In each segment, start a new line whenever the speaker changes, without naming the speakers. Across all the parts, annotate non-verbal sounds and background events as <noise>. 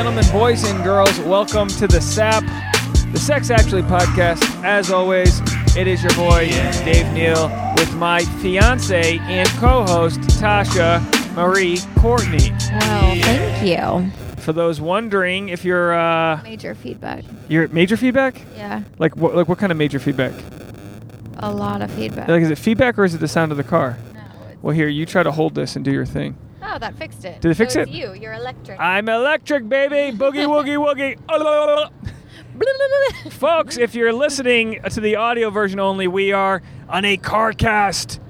gentlemen, boys and girls, welcome to the SAP, the Sex Actually podcast. As always, it is your boy, Dave Neal, with my fiance and co host, Tasha Marie Courtney.
Well, thank you.
For those wondering if you're, uh,
Major feedback.
you're major feedback?
Yeah,
Like, what, like what kind of major feedback?
a lot of feedback.
Like, is it feedback or is it the sound of the car?
no,
Well, here, you try to hold this and do your thing.
Oh, that fixed it.
Did it fix
so
it?
You. You're electric.
I'm electric, baby! Boogie, woogie, woogie! <laughs> Folks, if you're listening to the audio version only, we are on a car cast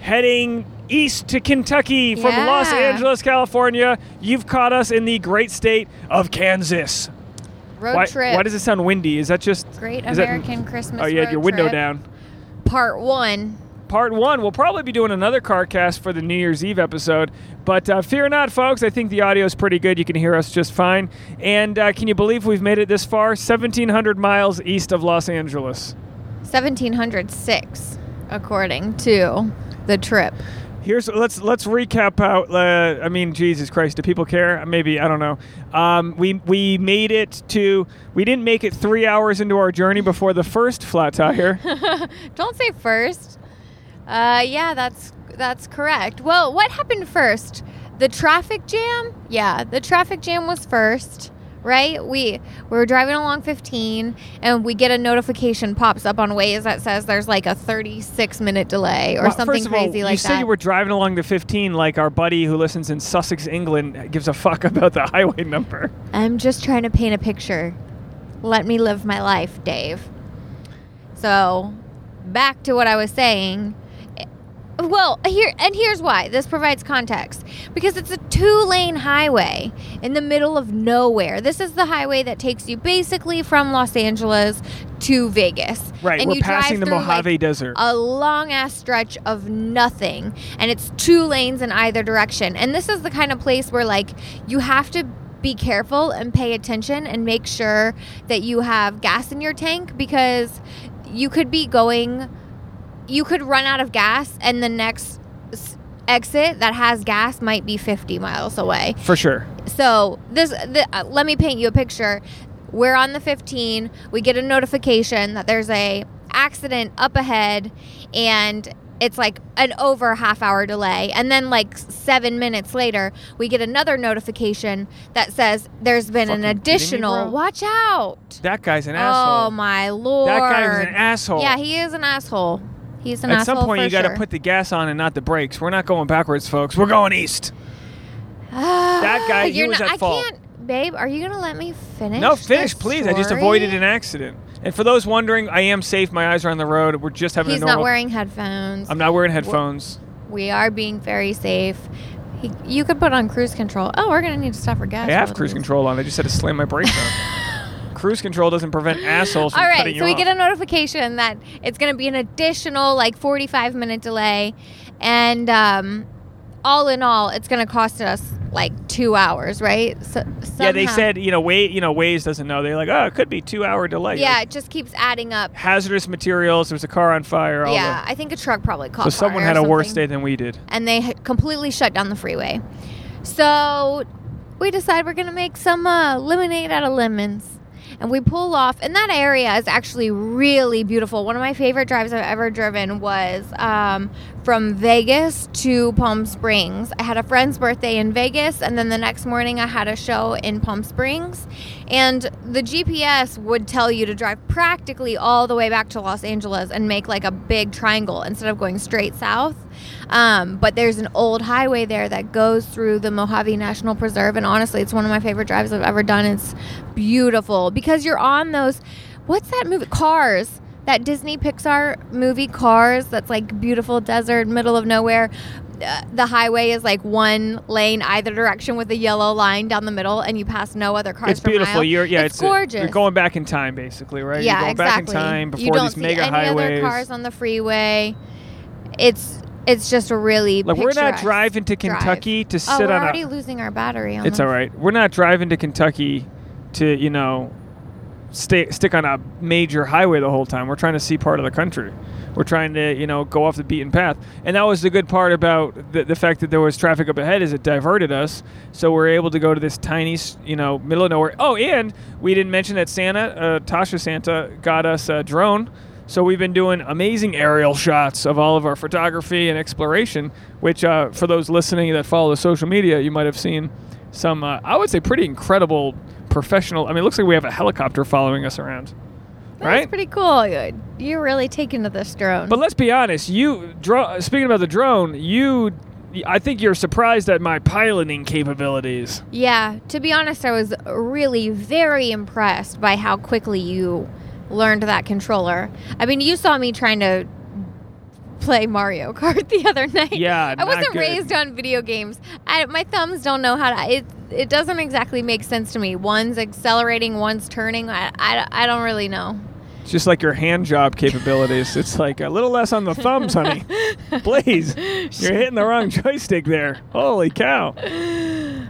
heading east to Kentucky from Los Angeles, California. You've caught us in the great state of Kansas.
road
why,
trip.
why does it sound windy? Is that just
Great
is that-
American Christmas.
Oh, you had
road
your window
trip.
down.
Part one.
Part one. We'll probably be doing another car cast for the New Year's Eve episode. But uh, fear not, folks. I think the audio is pretty good. You can hear us just fine. And uh, can you believe we've made it this far? 1,700 miles east of Los Angeles.
1706, according to the trip.
Here's let's let's recap out. Uh, I mean, Jesus Christ, do people care? Maybe I don't know. Um, we we made it to. We didn't make it three hours into our journey before the first flat tire. <laughs>
Don't say first. Uh, yeah, that's that's correct. Well, what happened first? The traffic jam? Yeah, the traffic jam was first, right? We we were driving along 15, and we get a notification pops up on Waze that says there's like a 36 minute delay or
Well,
something
first of all,
crazy like
you
that.
said you were driving along the 15 like our buddy who listens in Sussex, England, gives a fuck about the <laughs> highway number.
I'm just trying to paint a picture. Let me live my life, Dave. So, back to what I was saying. Well, here and here's why. This provides context because it's a two-lane highway in the middle of nowhere. This is the highway that takes you basically from Los Angeles to Vegas.
Right,
and
we're
you drive
passing the Mojave
like,
Desert.
a long ass stretch of nothing and it's two lanes in either direction and this is the kind of place where like you have to be careful and pay attention and make sure that you have gas in your tank because you could be going you could run out of gas and the next exit that has gas might be 50 miles away
For sure.
so this, the, uh, let me paint you a picture. We're on the 15. We get a notification that there's a accident up ahead, and it's like an over half hour delay. And then like seven minutes later, we get another notification that says there's been
Fucking
an
kidding me,
additional. watch out!
That guy's an
Oh
asshole.
Oh my lord!
That guy is an asshole.
Yeah, he is an asshole. He's an
At
asshole.
some point,
for
you got to
sure.
put the gas on and not the brakes. We're not going backwards, folks. We're going east.
Ah, that
guy, he
You're
was
not,
at
I
fault.
can't, babe. Are you gonna let me finish?
No, finish,
this
please. I just
story?
avoided an accident. And for those wondering, I am safe. My eyes are on the road. We're just having
He's
a normal.
not wearing headphones.
I'm not wearing headphones.
we are being very safe. He, you could put on cruise control. Oh, we're gonna need to stop for gas.
I have cruise control on. I just had to slam my brakes on. <laughs> cruise control doesn't prevent assholes from
All right,
cutting
so
you
we
off.
get a notification that it's gonna be an additional like 45 minute delay, and um, all in all, it's gonna cost us like two hours, right? So,
yeah, they
somehow-
said you know, Waze, you know, Waze doesn't know. They're like, oh, it could be two hour delay.
Yeah, it just keeps adding up.
hazardous materials. There's a car on fire. All
Yeah, I think a truck probably
the,
caught
so someone
fire
had
or
a worse
something.
day than we did.
and they had completely shut down the freeway. So we decide we're gonna make some uh, lemonade out of lemons. And we pull off, and that area is actually really beautiful. One of my favorite drives I've ever driven was um, from Vegas to Palm Springs. I had a friend's birthday in Vegas, and then the next morning I had a show in Palm Springs. And the GPS would tell you to drive practically all the way back to Los Angeles and make like a big triangle instead of going straight south. Um, but there's an old highway there that goes through the Mojave National Preserve, and honestly, it's one of my favorite drives I've ever done. It's beautiful because you're on those. What's that movie? Cars. That Disney Pixar movie, Cars. That's like beautiful desert, middle of nowhere. Uh, the highway is like one lane either direction with a yellow line down the middle, and you pass no other cars.
It's beautiful. You're yeah,
it's,
it's,
gorgeous.
You're going back in time, basically, right?
Yeah,
you're going
exactly.
back in time
you don't
these
see
mega
any
highways.
other cars on the freeway. It's it's just a really
like we're not driving to
drive.
Kentucky to
Oh,
sit
we're
on
already
a.
losing our battery. On
It's all right. We're not driving to Kentucky to you know stay, stick on a major highway the whole time. We're trying to see part of the country. We're trying to, you know, go off the beaten path. And that was the good part about the, the fact that there was traffic up ahead is it diverted us. So we're able to go to this tiny, you know, middle of nowhere. Oh, and we didn't mention that Santa, uh, Tasha Santa, got us a drone. So we've been doing amazing aerial shots of all of our photography and exploration, which uh, for those listening that follow the social media, you might have seen some, uh, I would say, pretty incredible professional. I mean, it looks like we have a helicopter following us around. Right?
That's
right?
pretty cool. You're really taking to this drone.
But let's be honest. You dro- speaking about the drone, you, I think you're surprised at my piloting capabilities.
yeah, to be honest, I was really very impressed by how quickly you learned that controller. I mean, you saw me trying to play Mario <laughs> Kart the other night.
Yeah,
I wasn't
good.
raised on video games. I, my thumbs don't know how to. It it doesn't exactly make sense to me. One's accelerating, one's turning. I, I, I don't really know.
It's just like your hand job capabilities. It's like a little less on the thumbs, honey. <laughs> Please, you're hitting the wrong <laughs> joystick there. Holy cow!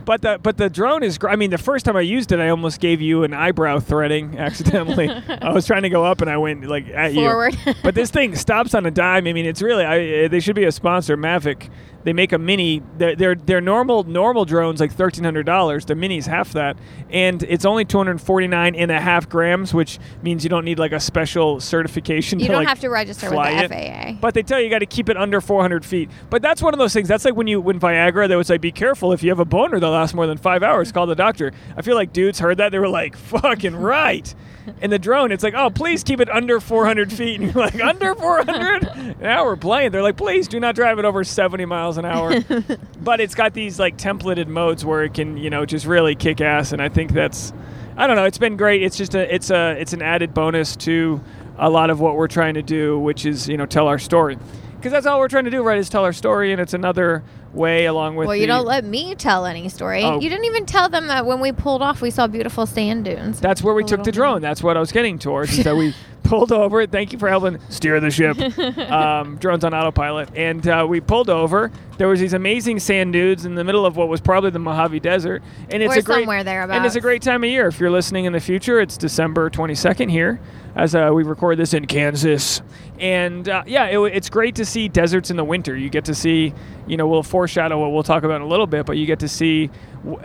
But the but the drone is. gr- I mean, the first time I used it, I almost gave you an eyebrow threading <laughs> accidentally. I was trying to go up and I went like at
Forward.
you. <laughs> But this thing stops on a dime. I mean, it's really. I, eh, they should be a sponsor, Mavic. They make a mini. Their their, their normal normal drones like thirteen hundred dollars. The mini's half that, and it's only two hundred forty nine and a half grams, which means you don't need like a special certification.
You
to,
don't
like,
have to register with the
it.
FAA.
But they tell you you got to keep it under 400 feet. But that's one of those things. That's like when you when Viagra, they would say, "Be careful if you have a boner that lasts more than five hours. Call the doctor." I feel like dudes heard that they were like, "Fucking right." In the drone, it's like, "Oh, please keep it under 400 feet." And you're like, "Under 400?" now we're playing. They're like, "Please do not drive it over 70 miles an hour." <laughs> but it's got these like templated modes where it can, you know, just really kick ass. And I think that's, I don't know, it's been great. It's just a, it's a, it's an added bonus to a lot of what we're trying to do, which is, you know, tell our story. Because that's all we're trying to do, right? Is tell our story, and it's another way along with.
well, you
the-
don't let me tell any story.
Oh.
You didn't even tell them that when we pulled off, we saw beautiful sand dunes.
That's where we took the drone. That's what I was getting towards. That we <laughs> pulled over. Thank you for helping steer the ship. <laughs> um, drones on autopilot, and uh, we pulled over. There was these amazing sand dunes in the middle of what was probably the Mojave Desert, and it's
Or
a great. And it's a great time of year if you're listening in the future. It's December 22nd here, as uh, we record this in Kansas, and uh, yeah, it, it's great to see deserts in the winter. You get to see, you know, we'll foreshadow what we'll talk about in a little bit, but you get to see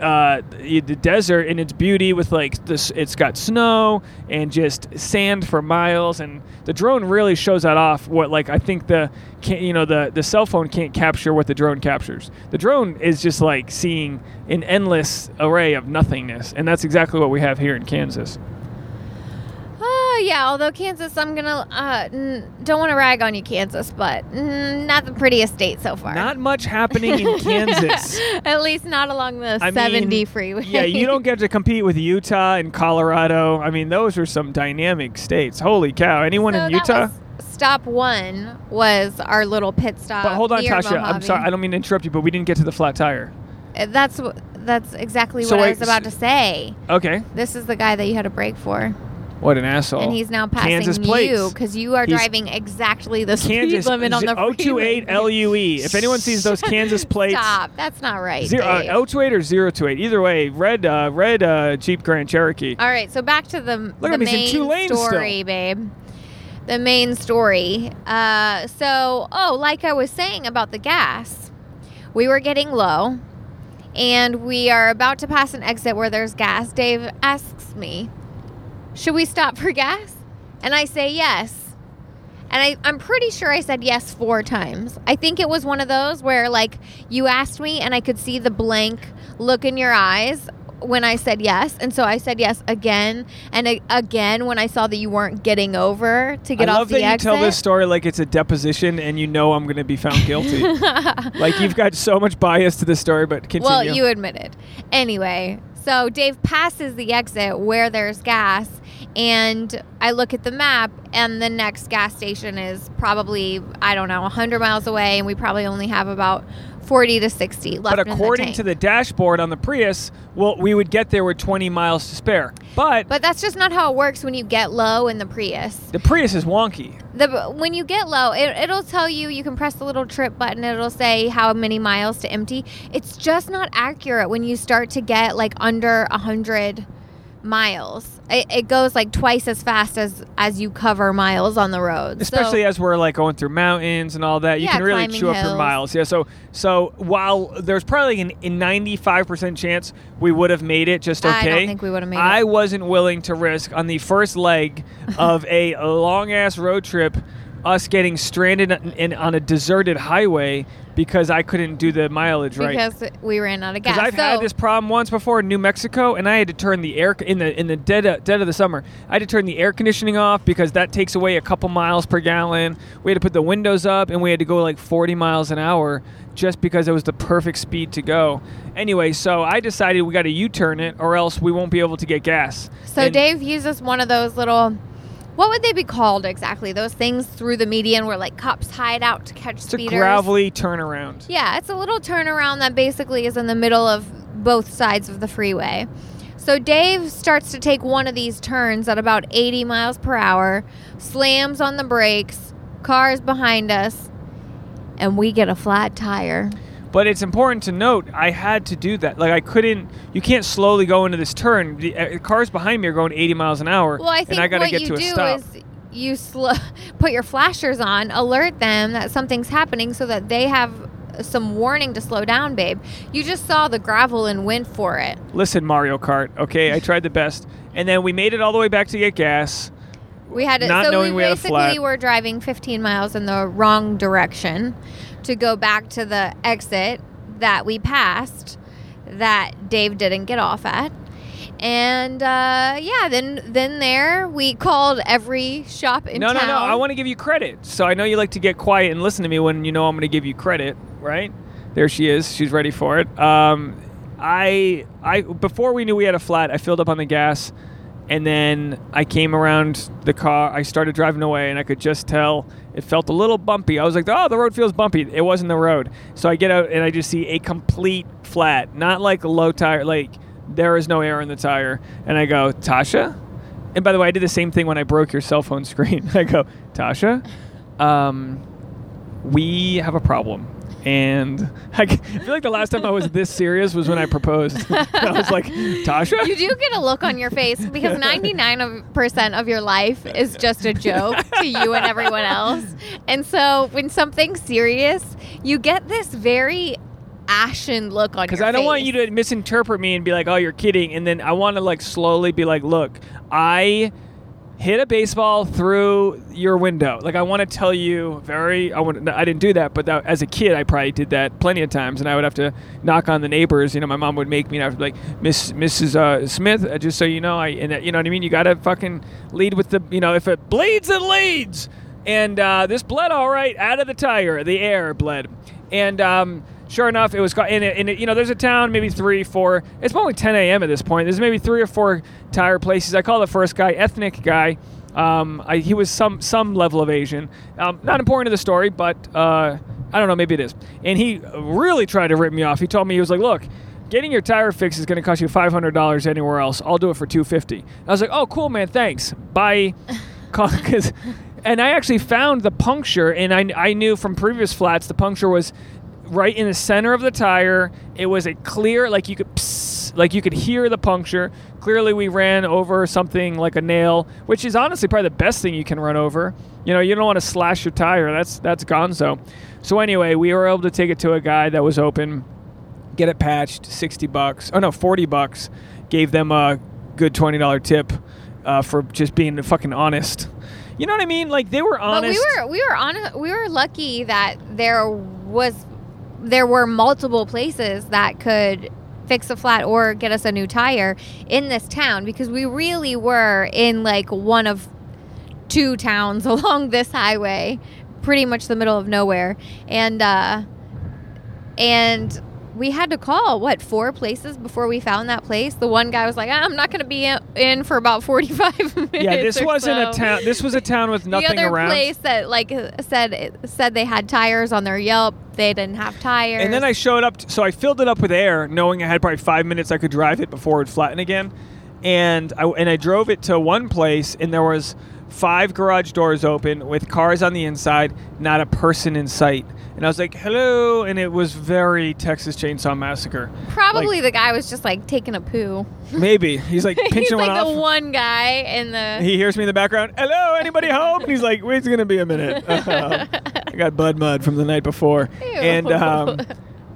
uh, the desert in its beauty with like this. It's got snow and just sand for miles, and the drone really shows that off. What like I think the can you know the the cell phone can't capture what the drone captures. The drone is just like seeing an endless array of nothingness, and that's exactly what we have here in Kansas.
Oh yeah, although Kansas, I'm gonna uh, n- don't want to rag on you, Kansas, but mm, not the prettiest state so far.
Not much happening in <laughs> Kansas.
At least not along the
I
70
mean,
freeway.
Yeah, you don't get to compete with Utah and Colorado. I mean, those are some dynamic states. Holy cow! Anyone
So
in Utah?
stop one was our little pit stop.
But hold on, Tasha. I'm sorry. I don't mean to interrupt you, but we didn't get to the flat tire.
Uh, That's that's exactly
So
what I was about to say.
Okay.
This is the guy that you had a break for,
What an asshole.
and he's now passing
Kansas
you because you are
He's-
driving exactly the
Kansas
speed limit on the freeway.
028 LUE. If anyone sees those <laughs> Kansas plates,
Stop. That's not right.
zero, uh,
Dave.
028 or 028. Either way, red uh, red uh, Jeep Grand Cherokee.
All right, so back to the,
Look
the
at he's in
main
two lanes
story,
still.
babe. The main story. Uh, so, oh, like I was saying about the gas, we were getting low, and we are about to pass an exit where there's gas. Dave asks me, "Should we stop for gas?" And I say yes. And I, I'm pretty sure I said yes four times. I think it was one of those where, like, you asked me and I could see the blank look in your eyes when I said yes. And so I said yes again and a- again when I saw that you weren't getting over to get
I
off
love
the
that
exit.
you tell this story like it's a deposition and you know I'm going to be found guilty. <laughs> like you've got so much bias to this story, but continue.
Well, you admitted. Anyway, so Dave passes the exit where there's gas, and I look at the map, and the next gas station is probably, I don't know, 100 miles away, and we probably only have about 40 to 60 left.
but according to the dashboard on the Prius, well, we would get there with 20 miles to spare. But,
But that's just not how it works when you get low in the Prius.
the Prius is wonky.
The when you get low, it, it'll tell you you can press the little trip button. It'll say how many miles to empty. It's just not accurate when you start to get like under a hundred miles. It, it goes like twice as fast as as you cover miles on the road. So-
especially as we're like going through mountains and all that you
Yeah,
can really chew up your miles yeah so so while there's probably an, a 95% chance we would have made it just okay
I don't think we would have made
I
it.
wasn't willing to risk on the first leg of a <laughs> long ass road trip us getting stranded in, in, on a deserted highway because I couldn't do the mileage right
because we ran out of gas.
because I've had this problem once before in New Mexico, and I had to turn the air in the in the dead of, dead of the summer. I had to turn the air conditioning off because that takes away a couple miles per gallon. We had to put the windows up, and we had to go like 40 miles an hour just because it was the perfect speed to go. Anyway, so I decided we got to U-turn it, or else we won't be able to get gas.
So
And-
Dave uses one of those little. What would they be called exactly? Those things through the median where like cops hide out to catch
it's
speeders.
a gravelly turnaround.
Yeah, it's a little turnaround that basically is in the middle of both sides of the freeway. So Dave starts to take one of these turns at about 80 miles per hour, slams on the brakes, cars behind us, and we get a flat tire.
But it's important to note I had to do that. Like I couldn't. You can't slowly go into this turn. The uh, cars behind me are going 80 miles an hour,
Well, I think
and I got to
what
get
you
to a
do
stop.
is you sl- <laughs> put your flashers on, alert them that something's happening so that they have some warning to slow down, babe. You just saw the gravel and went for it.
Listen, Mario Kart. Okay, I tried the best, and then we made it all the way back to get gas.
We had to,
Not
so
knowing
we
we had a
basically
flat.
were driving 15 miles in the wrong direction to go back to the exit that we passed that Dave didn't get off at. And uh, yeah, then then there we called every shop in
no,
town.
no, no. I want to give you credit. So I know you like to get quiet and listen to me when you know I'm going to give you credit, right? There she is. She's ready for it. Um, I, I before we knew we had a flat, I filled up on the gas, and then I came around the car. I started driving away, and I could just tell it felt a little bumpy. I was like, "Oh, the road feels bumpy." It wasn't the road. So I get out and I just see a complete flat, not like a low tire, like there is no air in the tire. And I go, "Tasha." And by the way, I did the same thing when I broke your cell phone screen. <laughs> I go, Tasha, um, we have a problem. And <laughs> I feel like the last time I was this serious was when I proposed. <laughs> I was like, Tasha?
You do get a look on your face because 99% of your life is just a joke to you and everyone else. And so when something's serious, you get this very ashen look on your face.
Because I don't want you to misinterpret me and be like, oh, you're kidding. And then I want to like slowly be like, look, I hit a baseball through your window. Like I want to tell you very I want I didn't do that, but that, as a kid I probably did that plenty of times and I would have to knock on the neighbors, you know, my mom would make me and I would be like, "Miss Mrs. Uh, Smith, uh, just so you know, I and uh, you know what I mean, you got to fucking lead with the, you know, if it bleeds it leads." And uh, this bled all right out of the tire, the air bled. And um Sure enough, it was in it. In you know, there's a town, maybe three, four. It's probably 10 a.m. at this point. There's maybe three or four tire places. I call the first guy ethnic guy. Um, I, he was some some level of Asian. Um, not important to the story, but uh, I don't know. Maybe it is. And he really tried to rip me off. He told me he was like, "Look, getting your tire fixed is going to cost you five hundred dollars anywhere else. I'll do it for two fifty. I was like, "Oh, cool, man. Thanks. Bye." <laughs> Because, and I actually found the puncture, and I I knew from previous flats the puncture was right in the center of the tire. It was a clear, like you could, like you could hear the puncture. Clearly, we ran over something like a nail, which is honestly probably the best thing you can run over. You know, you don't want to slash your tire. That's that's gonzo. So anyway, we were able to take it to a guy that was open, get it patched, sixty bucks. Oh no, forty bucks. Gave them a good twenty dollar tip uh, for just being fucking honest. You know what I mean? Like they were
But
honest.
we were we were on we were lucky that there was there were multiple places that could fix a flat or get us a new tire in this town because we really were in like one of two towns <laughs> along this highway pretty much the middle of nowhere. And uh and we had to call what four places before we found that place the one guy was like ah, i'm not going to be in- for about 45 <laughs> minutes
yeah, this wasn't a town. This was a town with <laughs> nothing around.
the other
around.
place that like said said they had tires on their Yelp, they didn't have tires.
And then I showed up, so I filled it up with air, knowing I had probably five minutes I could drive it before it would flatten again. and I and I drove it to one place, and there was five garage doors open with cars on the inside, not a person in sight. And I was like, "Hello," and it was very Texas Chainsaw Massacre.
Probably the guy was just like taking a poo.
Maybe he's like <laughs> pinching
He's
one
like
off.
the one guy in the.
he hears me in the background. Hello, anybody home? And he's like, "Wait, it's gonna be a minute." <laughs> <laughs> I got Bud Mud from the night before,
Ew.
and um,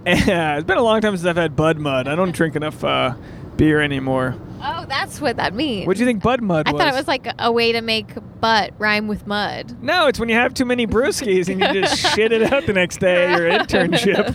it's been a long time since I've had Bud Mud. I don't drink enough uh, beer anymore.
Oh, that's what that means.
What do you think Bud Mud was?
I
was?
thought it was like a way to make butt rhyme with mud.
No, it's when you have too many brewskis and you just <laughs> shit it out the next day your internship.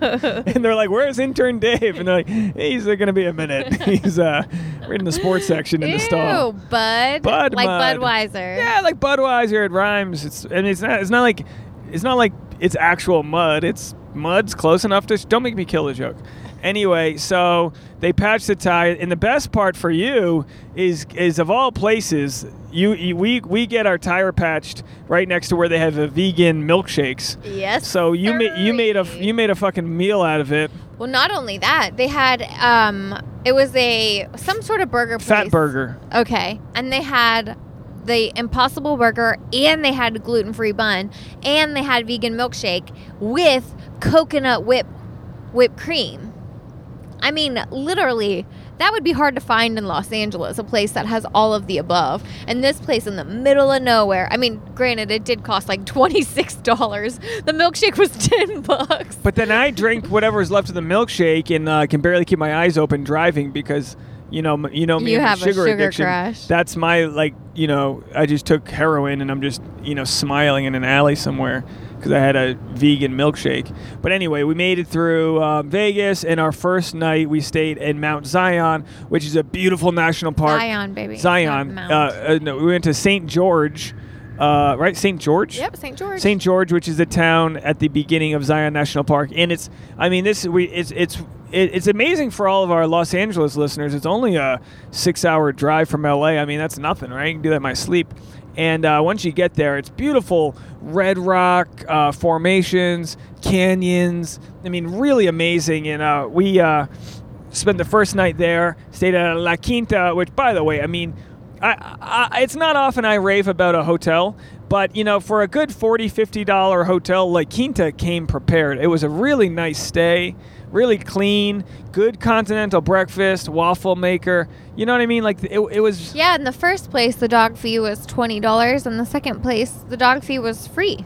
<laughs> And they're like, "Where's intern Dave?" And they're like, "He's going to be a minute. <laughs> He's uh, right in the sports section in the
Ew,
stall."
Bud.
Bud
like
Mud.
Budweiser.
Yeah, like Budweiser. It rhymes. It's and it's not. It's not like. It's not like it's actual mud. It's mud's close enough to. Don't make me kill the joke. Anyway, so they patched the tire, and the best part for you is is of all places, you, you we we get our tire patched right next to where they have a vegan milkshakes.
Yes.
So you made you made a you made a fucking meal out of it.
Well, not only that, they had um, it was a some sort of burger place.
Fat burger.
Okay, and they had the Impossible Burger, and they had a gluten-free bun, and they had vegan milkshake with coconut whip whipped cream. I mean, literally, that would be hard to find in Los Angeles, a place that has all of the above. And this place in the middle of nowhere. I mean, granted, it did cost like twenty six dollars. The milkshake was <laughs> ten bucks.
But then I drink whatever's left of the milkshake and uh, can barely keep my eyes open driving because you know you know me
You have a
sugar,
sugar
addiction.
crash.
That's my like you know I just took heroin and I'm just you know smiling in an alley somewhere because I had a vegan milkshake. But anyway, we made it through um, Vegas and our first night we stayed in Mount Zion, which is a beautiful national park.
Zion, baby.
Zion. Uh, uh, no, we went to St. George. Uh, right, St. George.
Yep, St. George.
St. George, which is a town at the beginning of Zion National Park, and it's I mean this we it's it's it, it's amazing for all of our Los Angeles listeners. It's only a six-hour drive from LA. I mean that's nothing, right? You can do that in my sleep. And uh, once you get there, it's beautiful red rock uh, formations, canyons. I mean, really amazing. And uh, we uh, spent the first night there, stayed at La Quinta, which, by the way, I mean, I, I, it's not often I rave about a hotel, but you know, for a good 40 50 dollar hotel, La Quinta came prepared. It was a really nice stay, really clean, good continental breakfast, waffle maker. You know what I mean? Like it, it was.
Yeah, in the first place, the dog fee was twenty dollars, and the second place, the dog fee was free.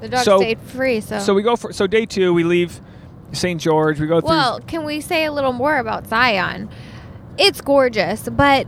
The dog
So-
stayed free. So,
So we go for so day two. We leave St. George. We go through.
well, can we say a little more about Zion? It's gorgeous, but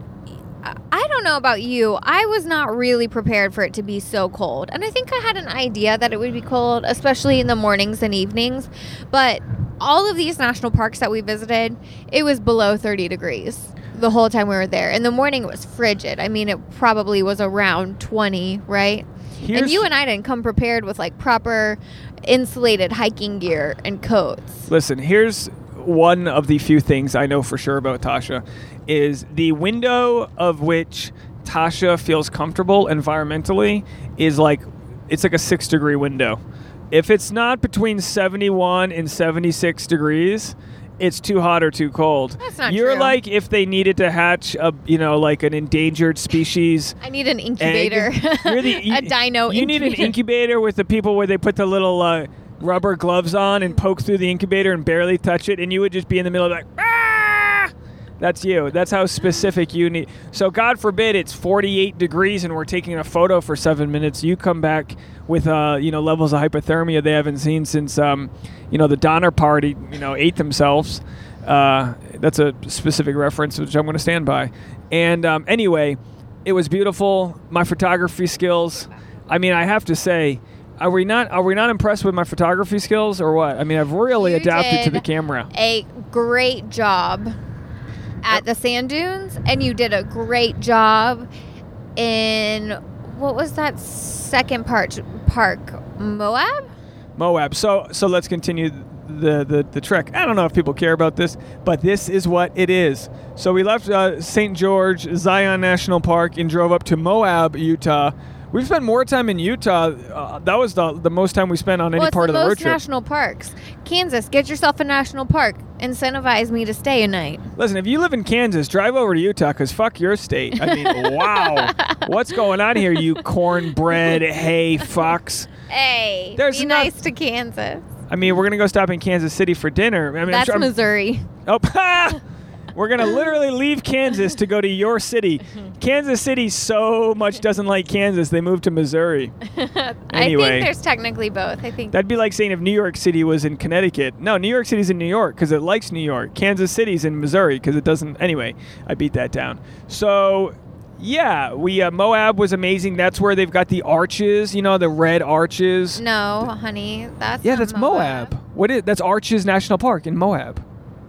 I- don't know about you. I was not really prepared for it to be so cold, and I think I had an idea that it would be cold, especially in the mornings and evenings. But all of these national parks that we visited, it was below thirty degrees the whole time we were there. In the morning, it was frigid. I mean, it probably was around twenty, right? and you and I didn't come prepared with like proper insulated hiking gear and coats.
Listen, here's one of the few things I know for sure about Tasha is the window of which Tasha feels comfortable environmentally is like it's like a 6 degree window. If it's not between 71 and 76 degrees, it's too hot or too cold.
That's not
You're
true.
like if they needed to hatch a, you know, like an endangered species <laughs>
I need an incubator.
You're the- you- <laughs>
a dino incubator
You need an
incubator.
incubator with the people where they put the little uh, rubber gloves on and poke through the incubator and barely touch it, and you would just be in the middle of like, ah! That's you. That's how specific you need. So God forbid it's 48 degrees and we're taking a photo for seven minutes. You come back with uh, you know levels of hypothermia they haven't seen since um, you know the Donner Party you know ate themselves. Uh, that's a specific reference which I'm going to stand by. And um, anyway, it was beautiful. My photography skills. I mean, I have to say. Are we not? Are we not impressed with my photography skills, or what? I mean, I've really
You
adapted to the camera.
a great job at the sand dunes, and you did a great job in what was that second part park Moab?
Moab. So so let's continue the, the the trek. I don't know if people care about this, but this is what it is. So we left uh, St. George Zion National Park and drove up to Moab, Utah, We've spent more time in Utah. Uh, that was the the most time we spent on any
well, it's
part
the
of the road
most
trip.
national parks. Kansas, get yourself a national park. Incentivize me to stay a night.
Listen, if you live in Kansas, drive over to Utah because fuck your state. I mean, <laughs> wow, what's going on here, you cornbread <laughs> hay fucks?
Hey,
There's
be
not-
nice to Kansas.
I mean, we're gonna go stop in Kansas City for dinner. I mean, I'm
That's
sure- I'm-
Missouri.
Oh! <laughs> we're gonna literally leave Kansas to go to your city. <laughs> Kansas City so much doesn't like Kansas, they moved to Missouri. <laughs>
I
Anyway.
think there's technically both. I think
That'd be like saying if New York City was in Connecticut. No, New York City's in New York because it likes New York. Kansas City's in Missouri because it doesn't. Anyway, I beat that down. So. Yeah, we uh, Moab was amazing. That's where they've got the arches, you know, the red arches.
no, honey. That's
Yeah, that's Moab. What is that's Arches National Park in Moab.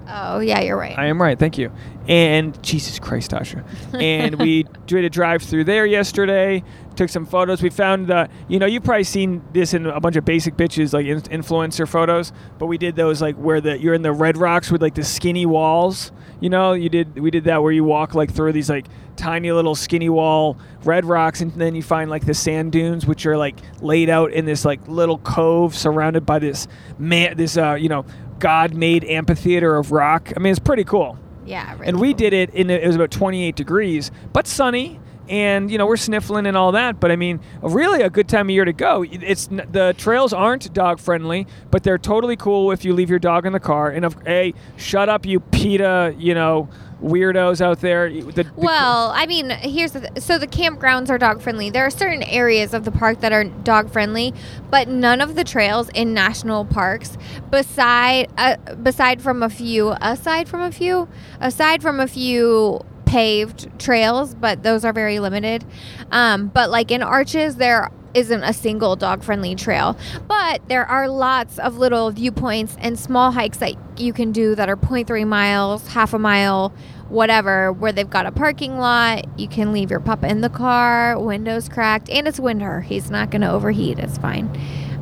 Oh, yeah, you're right.
I am right. Thank you. And Jesus Christ, Tasha. And we <laughs> did a drive through there yesterday. Took some photos. We found the, you know, you've probably seen this in a bunch of basic bitches like in- influencer photos. But we did those like where the you're in the red rocks with like the skinny walls. You know, you did we did that where you walk like through these like tiny little skinny wall red rocks, and then you find like the sand dunes, which are like laid out in this like little cove surrounded by this man, this uh, you know, God-made amphitheater of rock. I mean, it's pretty cool.
yeah, really
And we
cool.
did it in it was about 28 degrees, but sunny. And you know we're sniffling and all that, but I mean, really a good time of year to go. It's the trails aren't dog friendly, but they're totally cool if you leave your dog in the car. And of a, shut up, you PETA, you know, weirdos out there. The, the-
Well, I mean, here's the th- so the campgrounds are dog friendly. There are certain areas of the park that are dog friendly, but none of the trails in national parks, beside uh, beside from a few, aside from a few, aside from a few paved trails, but those are very limited. Um, but like in Arches, there isn't a single dog friendly trail, but there are lots of little viewpoints and small hikes that you can do that are 0.3 miles, half a mile, whatever, where they've got a parking lot. You can leave your pup in the car, windows cracked, and it's winter. He's not going to overheat. It's fine.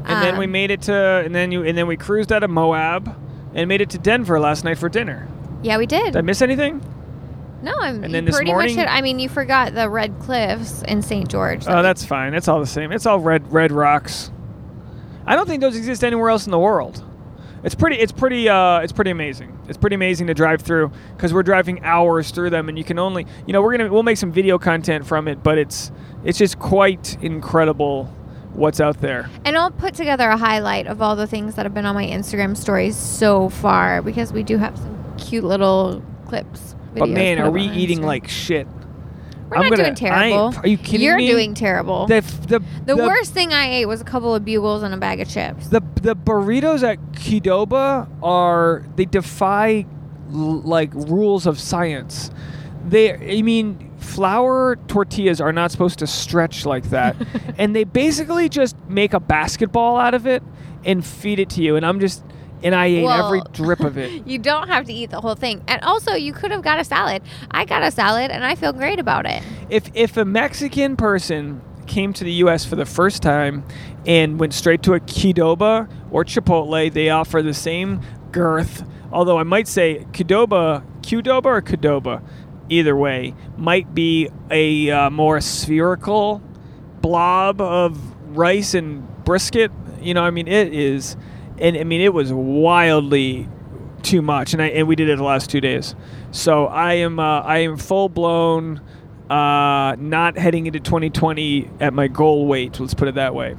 and then we
Um,
made it to, and then you, and then we cruised out of Moab, and made it to Denver last night for dinner.
Yeah, we did.
Did I miss anything?
no, I'm
and then this
pretty
morning-
much. Hit, I mean, you forgot the Red Cliffs in St. George.
Oh, that's fine. It's all the same. It's all red red rocks. I don't think those exist anywhere else in the world. It's pretty. It's pretty. Uh, it's pretty amazing. It's pretty amazing to drive through because we're driving hours through them, and you can only. You know, we're gonna we'll make some video content from it, but it's it's just quite incredible what's out there.
And I'll put together a highlight of all the things that have been on my Instagram stories so far because we do have some cute little clips.
But man, are we eating like shit?
We're
I'm
not
gonna-
doing terrible.
Are you kidding
You're
me?
doing terrible.
The the
the, worst thing I ate was a couple of bugles and a bag of chips.
The the burritos at Qdoba are they defy like rules of science. They I mean flour tortillas are not supposed to stretch like that. <laughs> and they basically just make a basketball out of it and feed it to you and I'm just and I ate
Well-
every drip of it. <laughs>
You don't have to eat the whole thing. And also, you could have got a salad. I got a salad and I feel great about it.
if if a Mexican person came to the U.S. for the first time and went straight to a Qdoba or Chipotle, they offer the same girth. Although I might say Qdoba, Qdoba or Qdoba, either way, might be a uh, more spherical blob of rice and brisket. You know, I mean, it is, and I mean, it was wildly too much, and I and we did it the last two days. So I am uh, I am full blown uh, not heading into 2020 at my goal weight. Let's put it that way.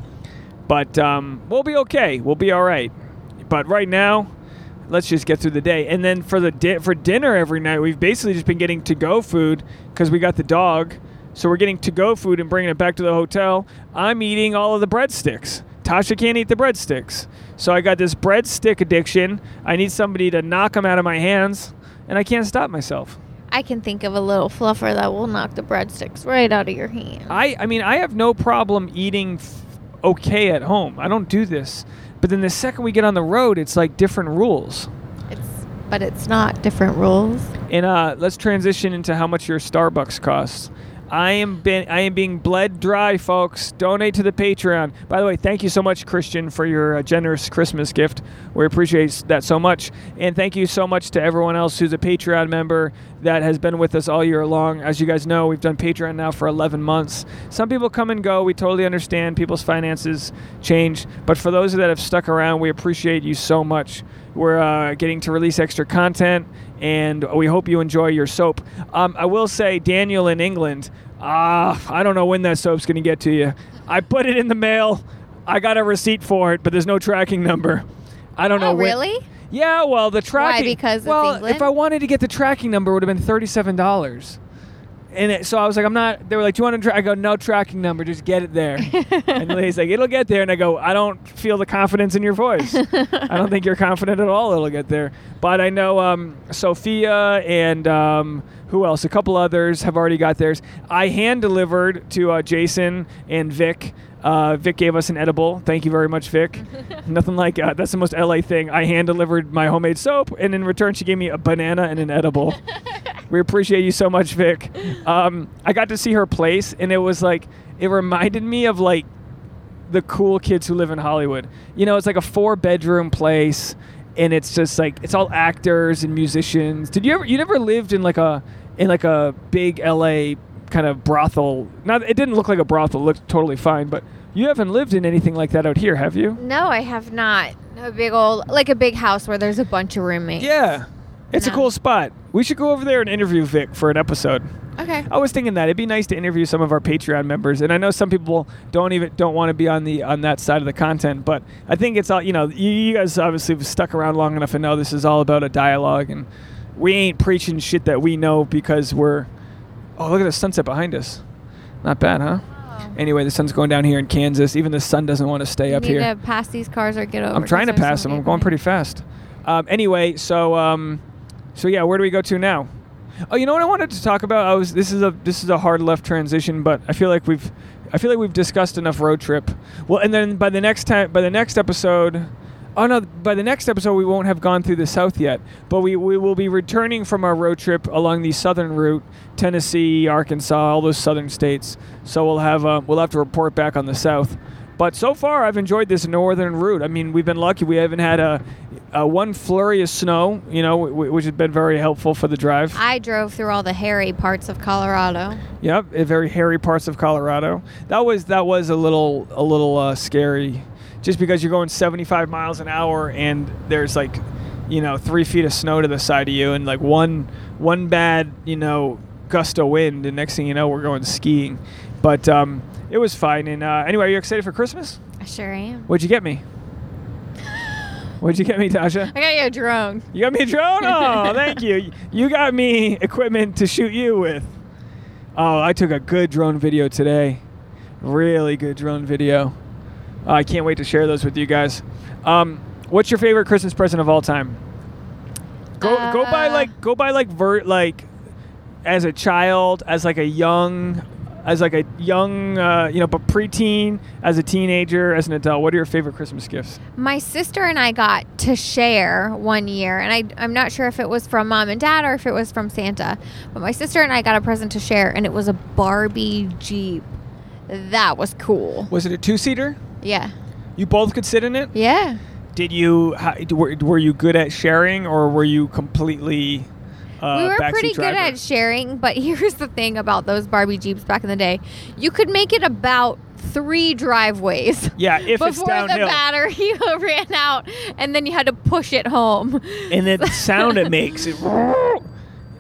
But um, we'll be okay. We'll be all right. But right now, let's just get through the day. And then for the di- for dinner every night, we've basically just been getting to go food because we got the dog. So we're getting to go food and bringing it back to the hotel. I'm eating all of the breadsticks. Tasha can't eat the breadsticks. So I got this breadstick addiction. I need somebody to knock them out of my hands, and I can't stop myself.
I can think of a little fluffer that will knock the breadsticks right out of your hand.
I, I mean, I have no problem eating f- okay at home. I don't do this. But then the second we get on the road, it's like different rules.
It's, but it's not different rules.
And uh, let's transition into how much your Starbucks costs. I am been I am being bled dry, folks. Donate to the Patreon. By the way, thank you so much, Christian, for your uh, generous Christmas gift. We appreciate that so much, and thank you so much to everyone else who's a Patreon member that has been with us all year long. As you guys know, we've done Patreon now for 11 months. Some people come and go. We totally understand people's finances change, but for those that have stuck around, we appreciate you so much. We're uh, getting to release extra content, and we hope you enjoy your soap. Um, I will say, Daniel in England, ah, I don't know when that soap's going to get to you. I put it in the mail. I got a receipt for it, but there's no tracking number. I don't know.
Oh,
when-
really?
Yeah, well, the tracking.
Why? Because
well, if I wanted to get the tracking number, it would have been thirty-seven dollars. And it, so I was like, I'm not. They were like, Do you want to? Tra-? I go, no tracking number, just get it there. <laughs> and the lady's like, it'll get there. And I go, I don't feel the confidence in your voice. I don't think you're confident at all. It'll get there. But I know um, Sophia and um, who else? A couple others have already got theirs. I hand delivered to uh, Jason and Vic. Uh, Vic gave us an edible. Thank you very much, Vic. <laughs> Nothing like uh, that's the most LA thing. I hand delivered my homemade soap, and in return, she gave me a banana and an edible. <laughs> we appreciate you so much, Vic. Um, I got to see her place, and it was like it reminded me of like the cool kids who live in Hollywood. You know, it's like a four bedroom place and it's just like it's all actors and musicians. Did you ever you never lived in like a in like a big LA kind of brothel? Not it didn't look like a brothel, it looked totally fine, but you haven't lived in anything like that out here, have you?
No, I have not. A big old, like a big house where there's a bunch of roommates.
Yeah. It's a cool spot. We should go over there and interview Vic for an episode.
Okay.
I was thinking that it'd be nice to interview some of our Patreon members, and I know some people don't even don't want to be on the on that side of the content, but I think it's all you know. You, you guys obviously have stuck around long enough and know this is all about a dialogue, and we ain't preaching shit that we know because we're. Oh, look at the sunset behind us. Not bad, huh? Anyway, the sun's going down here in Kansas. Even the sun doesn't want to stay up here.
You
up
need
here.
to pass these cars or get over.
I'm trying to pass them. I'm going pretty fast. Um, anyway, so um, so yeah, where do we go to now? Oh, you know what I wanted to talk about? I was this is a this is a hard left transition, but I feel like we've I feel like we've discussed enough road trip. Well, and then by the next time by the next episode, oh no, by the next episode we won't have gone through the south yet, but we we will be returning from our road trip along the southern route, Tennessee, Arkansas, all those southern states. So we'll have uh, we'll have to report back on the south. But so far, I've enjoyed this northern route. I mean, we've been lucky; we haven't had a, a one flurry of snow, you know, w- which has been very helpful for the drive.
I drove through all the hairy parts of Colorado.
Yep, very hairy parts of Colorado. That was that was a little a little uh, scary, just because you're going 75 miles an hour and there's like, you know, three feet of snow to the side of you and like one one bad you know gust of wind and next thing you know we're going skiing, but um, it was fine. And uh, anyway, are you excited for Christmas?
I sure am.
What'd you get me? What'd you get me, Tasha?
I got you a drone.
You got me a drone? <laughs> Oh, thank you. You got me equipment to shoot you with. Oh, I took a good drone video today. Really good drone video. Uh, I can't wait to share those with you guys. Um, what's your favorite Christmas present of all time? Go go by
Uh,
like go by like vert like as a child, as like a young as like a young uh, you know, but preteen, as a teenager, as an adult. What are your favorite Christmas gifts?
My sister and I got to share one year, and I, I'm not sure if it was from mom and dad or if it was from Santa, but my sister and I got a present to share, and it was a Barbie Jeep. That was cool.
Was it a two seater?
Yeah.
You both could sit in it.
Yeah.
Did you how, were, were you good at sharing or were you completely uh,
we were pretty
driver?
good at sharing, but <laughs> here's the thing about those Barbie Jeeps back in the day. You could make it about three driveways. <laughs>
Yeah, if it's
before the battery <laughs> ran out, and then you had to push it home.
and the sound it makes it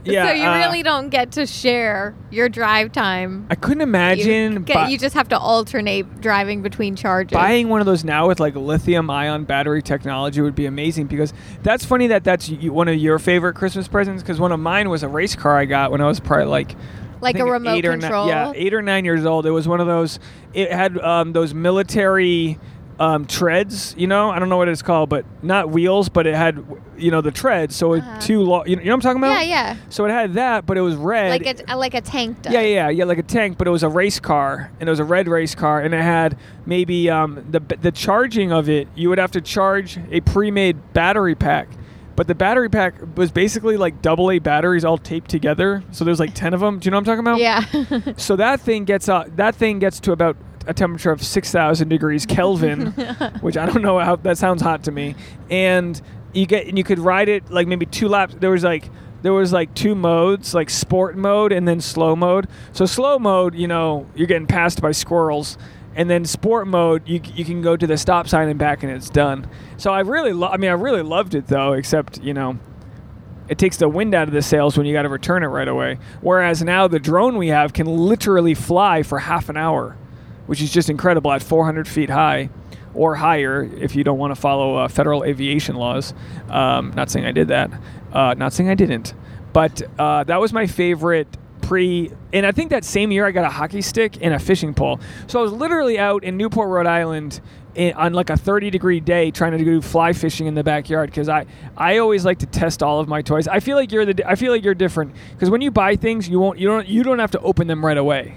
yeah
so you
uh,
really don't get to share your drive time.
I couldn't
You,
imagine
get-
bu-
you just have to alternate driving between charges.
buying one of those now with like lithium ion battery technology would be amazing because that's funny that that's one of your favorite Christmas presents because one of mine was a race car I got when I was probably like
like a remote
eight or
control.
Nine, yeah, eight or nine years old. It was one of those. It had um, those military um, treads. You know, I don't know what it's called, but not wheels, but it had you know the treads. So it
Uh-huh.
two long. You know, you know what I'm talking about?
yeah, yeah.
So it had that, but it was red.
Like a like a tank does.
yeah, yeah, yeah, like a tank, but it was a race car, and it was a red race car, and it had maybe um, the the charging of it. You would have to charge a pre-made battery pack, but but the battery pack was basically like double A batteries all taped together. So there's like ten of them. Do you know what I'm talking about?
Yeah. <laughs>
So that thing gets uh, that thing gets to about a temperature of 6,000 degrees Kelvin, <laughs> which I don't know how that sounds hot to me. And you get and you could ride it like maybe two laps. There was like there was like two modes, like sport mode and then slow mode. So slow mode, you know, you're getting passed by squirrels. And then sport mode, you, you can go to the stop sign and back, and it's done. So I really, lo- I mean, I really loved it though. Except, you know, it takes the wind out of the sails when you got to return it right away. Whereas now the drone we have can literally fly for half an hour, which is just incredible at 400 feet high or higher if you don't want to follow uh, federal aviation laws. Um, not saying I did that. Uh, not saying I didn't. But uh, that was my favorite pre. And I think that same year I got a hockey stick and a fishing pole. So I was literally out in Newport, Rhode Island. In, on like a 30 degree day trying to do fly fishing in the backyard because I, I always like to test all of my toys i feel like you're the i feel like you're different because when you buy things you won't you don't you don't have to open them right away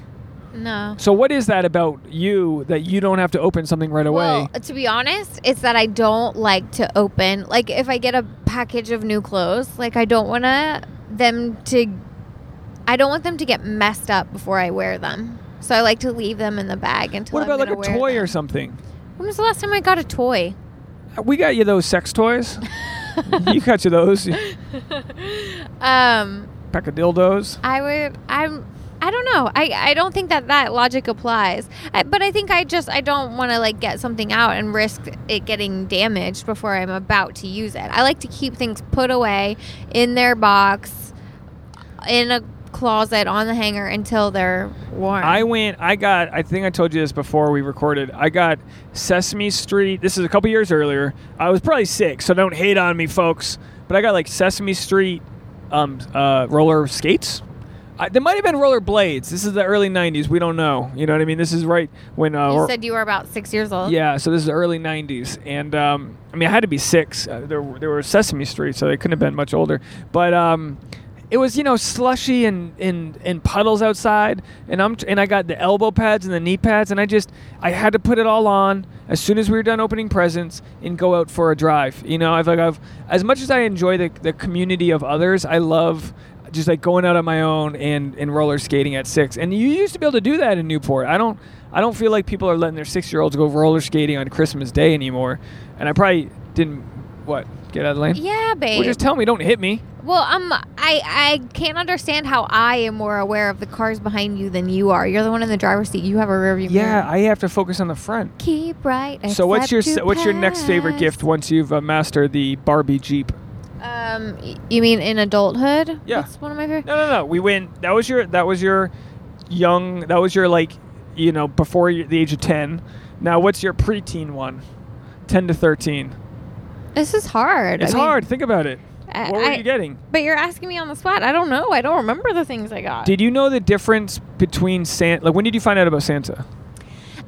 no.
so what is that about you that you don't have to open something right away
Well, to be honest, it's that I don't like to open. Like, if I get a package of new clothes, like I don't want to them to. I don't want them to get messed up before I wear them. So I like to leave them in the bag until.
what
I'm
about like a toy or something
When was the last time I got a toy?
we got you those sex toys <laughs> you got you those <laughs>
Um,
pack of dildos
I would. I'm. I don't know. I, I don't think that that logic applies. I, but I think I just I don't want to like get something out and risk it getting damaged before I'm about to use it. I like to keep things put away in their box, in a closet on the hanger until they're warm.
I went. I got. I think I told you this before we recorded. I got Sesame Street. This is a couple years earlier. I was probably six, so don't hate on me, folks. But I got like Sesame Street um, uh, roller skates. I, there might have been roller blades. This is the early '90s. We don't know. You know what I mean? This is right when. Uh,
you said you were about six years old.
yeah, so this is the early '90s, and um, I mean, I had to be six. Uh, there, there were Sesame Street, so they couldn't have been much older. But um, it was, you know, slushy and, and, and puddles outside, and I'm and I got the elbow pads and the knee pads, and I just I had to put it all on as soon as we were done opening presents and go out for a drive. You know, I've like I've as much as I enjoy the the community of others, I love just like going out on my own and, and roller skating at six. And you used to be able to do that in Newport. I don't I don't feel like people are letting their six year olds go roller skating on Christmas Day anymore. And I probably didn't what get out of the lane.
Yeah, babe.
Well, just tell me, don't hit me.
Well, um, I I can't understand how I am more aware of the cars behind you than you are. You're the one in the driver's seat. You have a rearview
Yeah,
mirror.
Yeah, I have to focus on the front.
Keep right.
So what's your what's your next favorite gift once you've uh, mastered the Barbie Jeep?
Um, you mean in adulthood?
Yeah.
That's one of my favorite.
No, no, no. We went. That was your. That was your young. That was your like, you know, before the age of ten. Now, what's your preteen one? Ten to thirteen.
This is hard.
It's
I mean,
hard. Think about it.
I-
what were
I-
you getting?
But you're asking me on the spot. I don't know. I don't remember the things I got.
Did you know the difference between Santa? Like, when did you find out about Santa?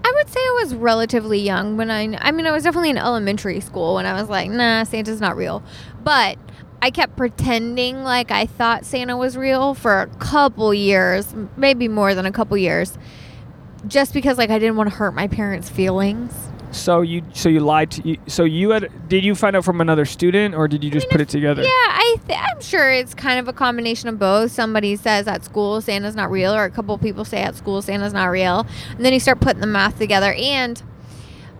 I would say I was relatively young when I. I mean, I was definitely in elementary school when I was like, "Nah, Santa's not real." But I kept pretending like I thought Santa was real for a couple years, maybe more than a couple years, just because like I didn't want to hurt my parents' feelings.
So you, so you lied to you. So you had. Did you find out from another student, or did you just put it together?
Yeah, I th- I'm sure it's kind of a combination of both. Somebody says at school Santa's not real, or a couple people say at school Santa's not real, and then you start putting the math together. And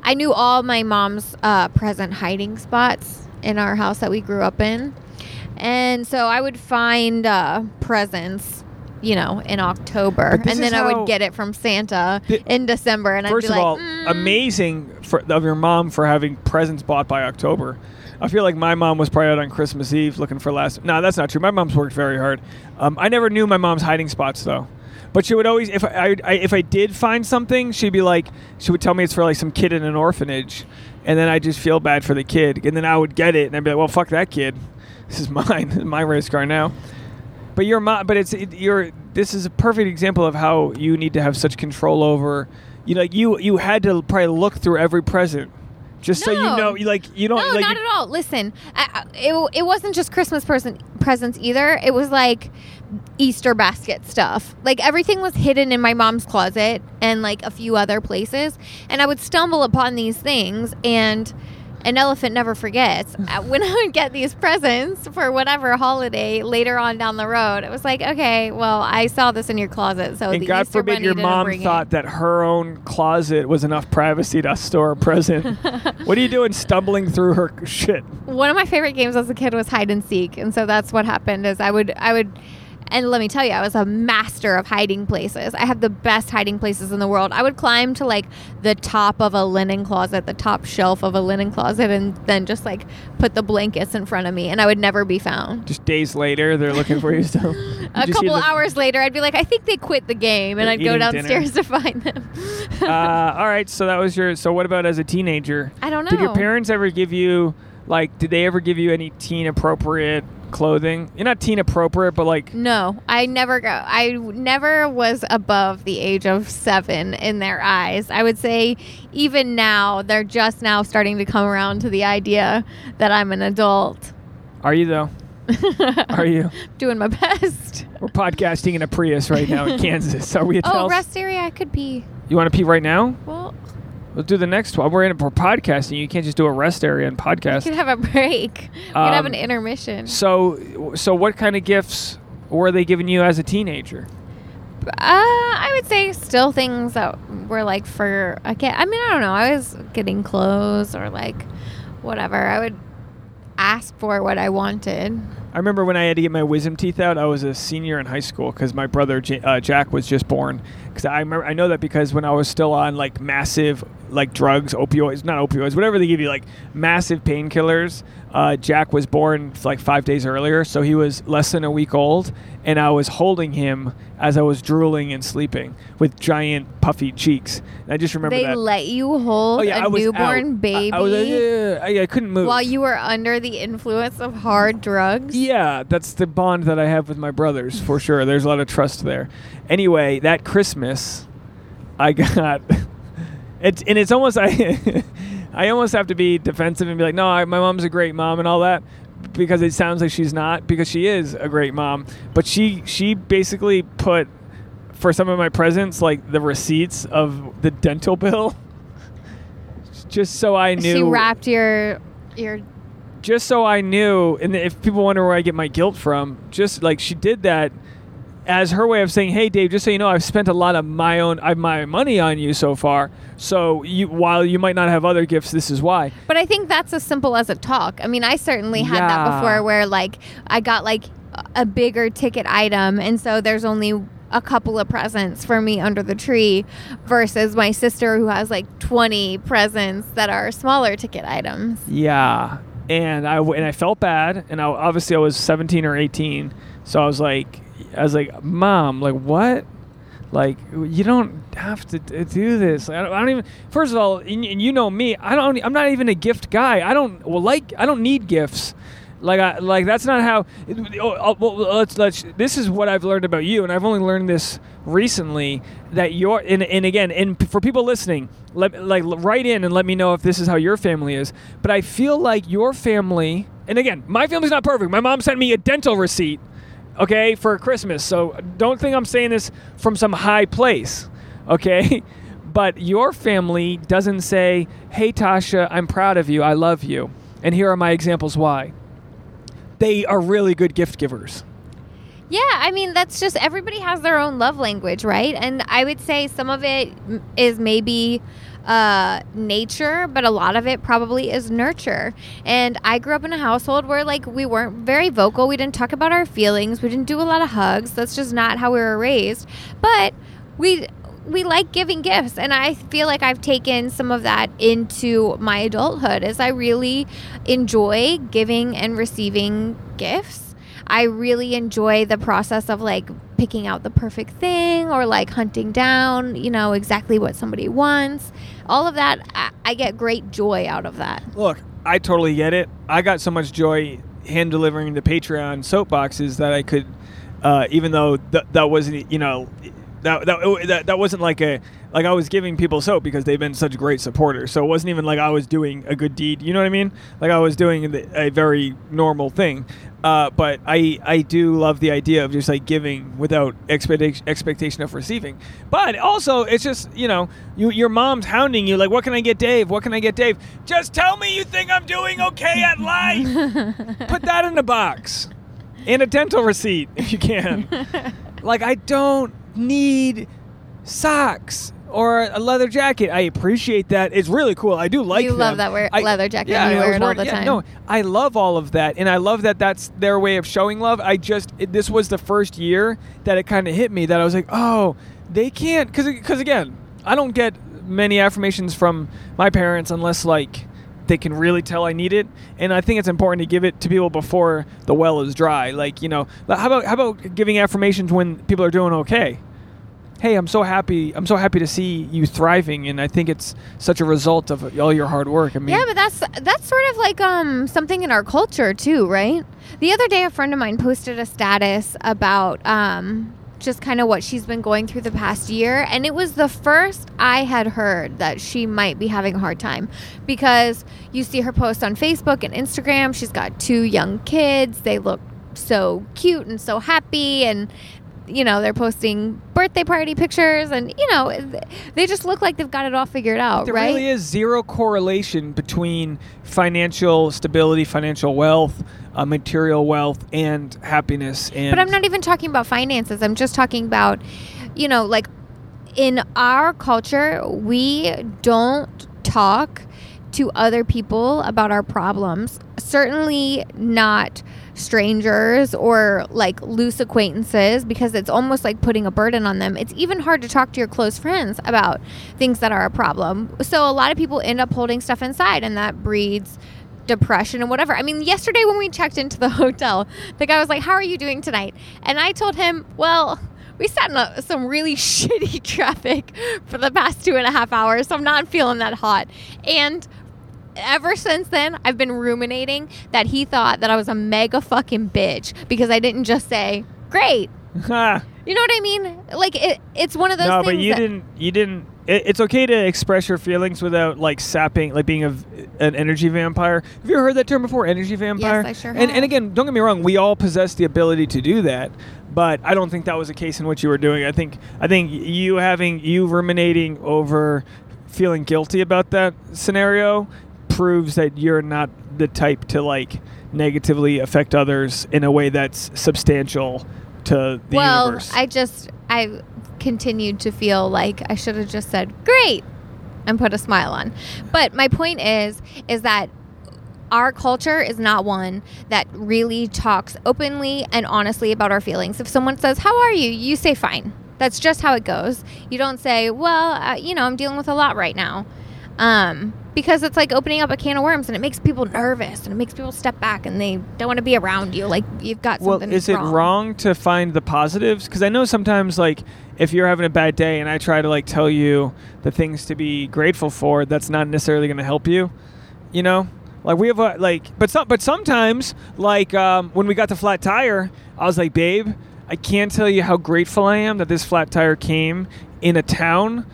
I knew all my mom's uh, present hiding spots in our house that we grew up in, and so I would find uh, presents. You know, in October, and then I would get it from Santa
Thi-
in December, and
First
I'd
of
be like,
all,
"Mm."
amazing for, of your mom for having presents bought by October. I feel like my mom was probably out on Christmas Eve looking for last. No, that's not true. My mom's worked very hard. Um, I never knew my mom's hiding spots though. But she would always, if I, I, if I did find something, she'd be like, she would tell me it's for like some kid in an orphanage, and then I just feel bad for the kid, and then I would get it, and I'd be like, well, fuck that kid. This is <laughs> mine. This is my race car now. But your mom, but it's it, you're. This is a perfect example of how you need to have such control over. You like you you had to probably look through every present, just so you
No.
know. You like you don't
No,
like.
not
you-
at all. Listen, I, I- it, it wasn't just Christmas person, presents either. It was like Easter basket stuff. Like everything was hidden in my mom's closet and like a few other places. And I would stumble upon these things and an elephant never forgets. <laughs> Uh, when I would get these presents for whatever holiday later on down the road, it was like, okay, well, I saw this in your closet, so
and
the
God
Easter
forbid your mom thought
it.
that her own closet was enough privacy to store a present. <laughs> what are you doing stumbling through her <laughs> shit?
One of my favorite games as a kid was hide and seek, and so that's what happened. Is I would I would. And let me tell you, I was a master of hiding places. I had the best hiding places in the world. I would climb to like the top of a linen closet, the top shelf of a linen closet, and then just like put the blankets in front of me, and I would never be found.
Just days later, they're looking for you <laughs> still.
A couple hours later, I'd be like, I think they quit the game, and I'd go
eating dinner.
downstairs to find them.
uh, <laughs> all right, so that was your. So what about as a teenager?
I don't know.
Did your parents ever give you like? Did they ever give you any teen appropriate clothing? You're not teen appropriate, but like
No, I never go. I never was above the age of seven in their eyes. I would say even now, they're just now starting to come around to the idea that I'm an adult.
Are you though? <laughs> Are you?
Doing my best.
We're podcasting in a Prius right now in <laughs> Kansas. Are we? At
Oh,
Tels?
rest area, I could pee.
You want to pee right now?
Well,
Let's do the next one. We're in for podcasting. You can't just do a rest area and
we
podcast.
could have a break. We could have
Um,
an intermission.
So, so what kind of gifts were they giving you as a teenager?
Uh, I would say still things that were like for a kid. I mean, I don't know. I was getting clothes or like whatever. I would ask for what I wanted.
I remember when I had to get my wisdom teeth out. I was a senior in high school because my brother J- uh, Jack was just born. Because I remember, I know that because when I was still on like massive like drugs, opioids, not opioids, whatever they give you, like massive painkillers. Uh, Jack was born like five days earlier, so he was less than a week old, and I was holding him as I was drooling and sleeping with giant puffy cheeks. And I just remember
They
that.
let you hold
oh yeah,
a newborn
out.
baby
I, I was, uh, I, I couldn't move.
while you were under the influence of hard drugs.
Yeah, that's the bond that I have with my brothers for sure. There's a lot of trust there. Anyway, that Christmas, I got <laughs> it's and it's almost <laughs> I I almost have to be defensive and be like, no, I, my mom's a great mom and all that because it sounds like she's not because she is a great mom. But she she basically put for some of my presents like the receipts of the dental <laughs> bill. Just so I knew
She wrapped your your
just so I knew, and if people wonder where I get my guilt from, just like she did that as her way of saying, "Hey, Dave, just so you know, I've spent a lot of my own uh, my money on you so far. So you, while you might not have other gifts, this is why."
But I think that's as simple as a talk. I mean, I certainly had that before where like I got like a bigger ticket item and so there's only a couple of presents for me under the tree versus my sister who has like 20 presents that are smaller ticket items.
Yeah, and I and I felt bad, and I, obviously I was 17 or 18, so I was like, I was like, "Mom, like what?" Like you don't have to d- do this. I don't, I don't even. First of all, and, and you know me. I don't. I'm not even a gift guy. I don't well like. I don't need gifts. Like I like that's not how. Oh, oh, well, let's let's. This is what I've learned about you, and I've only learned this recently. That you're and, and again, and for people listening, let like write in and let me know if this is how your family is. But I feel like your family, and again, my family's not perfect. My mom sent me a dental receipt okay, for Christmas. So don't think I'm saying this from some high place, <laughs> okay? But your family doesn't say, hey, Tasha, I'm proud of you. I love you. And here are my examples why. They are really good gift givers.
Yeah, I mean that's just everybody has their own love language, right? And I would say some of it is maybe uh, nature, but a lot of it probably is nurture. And I grew up in a household where like we weren't very vocal. We didn't talk about our feelings. We didn't do a lot of hugs. That's just not how we were raised. But we we like giving gifts and i feel like i've taken some of that into my adulthood as i really enjoy giving and receiving gifts I really enjoy the process of like picking out the perfect thing or like hunting down, you know, exactly what somebody wants. All of that, I, I get great joy out of that.
Look, I totally get it. I got so much joy hand delivering the Patreon soapboxes that I could, uh, even though th- that wasn't, you know, that that that, that wasn't like a like I was giving people soap because they've been such great supporters. So it wasn't even like I was doing a good deed. You know what I mean? Like I was doing a very normal thing. Uh, but I I do love the idea of just like giving without expectation expectation of receiving. But also it's just you know you, your mom's hounding you like what can I get Dave? What can I get Dave? Just tell me you think I'm doing okay at life. <laughs> Put that in the box. And a dental receipt if you can. <laughs> like I don't need socks or a leather jacket. I appreciate that. It's really cool. I do like
you
them.
love that wear-
I-
leather jacket.
Yeah,
and you
I
wear it all
wearing-
the
yeah,
time.
No, I love all of that, and I love that that's their way of showing love. I just it, this was the first year that it kind of hit me that I was like, oh, they can't because because again, I don't get many affirmations from my parents unless like they can really tell I need it, and I think it's important to give it to people before the well is dry. Like you know, how about how about giving affirmations when people are doing okay? Hey, I'm so happy. I'm so happy to see you thriving, and I think it's such a result of all your hard work. I mean,
Yeah, but that's that's sort of like um something in our culture too, right? The other day, a friend of mine posted a status about um just kind of what she's been going through the past year, and it was the first I had heard that she might be having a hard time because you see her post on Facebook and Instagram. She's got two young kids. They look so cute and so happy and you know they're posting birthday party pictures and you know they just look like they've got it all figured out
There
right
really is zero correlation between financial stability, financial wealth, uh, material wealth, and happiness. And
But I'm not even talking about finances. I'm just talking about, you know, like in our culture, we don't talk to other people about our problems. Certainly not strangers or like loose acquaintances because it's almost like putting a burden on them. It's even hard to talk to your close friends about things that are a problem. So a lot of people end up holding stuff inside and that breeds depression and whatever. I mean, yesterday when we checked into the <laughs> hotel, the guy was like, How are you doing tonight? And I told him, Well, we sat in a, some really <laughs> shitty <laughs> traffic for the past two and a half hours, so I'm not feeling that hot. And ever since then, I've been ruminating that he thought that I was a mega fucking bitch because I didn't just say, Great. <laughs> You know what I mean? Like, it, it's one of those
no,
things.
but you didn't. You didn't. It, it's okay to express your feelings without like sapping, like being a, an energy vampire. Have you ever heard that term before? Energy vampire.
Yes, I sure
And, and again, don't get me wrong. We all possess the ability to do that, but I don't think that was the case in what you were doing. I think I think you having you ruminating over feeling guilty about that scenario proves that you're not the type to like negatively affect others in a way that's substantial to the
well,
universe.
I just I continued to feel like I should have just said great and put a smile on. But my point is is that our culture is not one that really talks openly and honestly about our feelings. If someone says, "How are you?" you say fine. That's just how it goes. You don't say, "Well, uh, you know, I'm dealing with a lot right now." Um, because it's like opening up a can of worms and it makes people nervous and it makes people step back and they don't want to be around you like you've got something.
well, is it wrong to find the positives? Because I know sometimes, like, if you're having a bad day and I try to like tell you the things to be grateful for, that's not necessarily going to help you. You know, like we have a like, but some, but sometimes, like um, when we got the flat tire, I was like, babe, I can't tell you how grateful I am that this flat tire came in a town,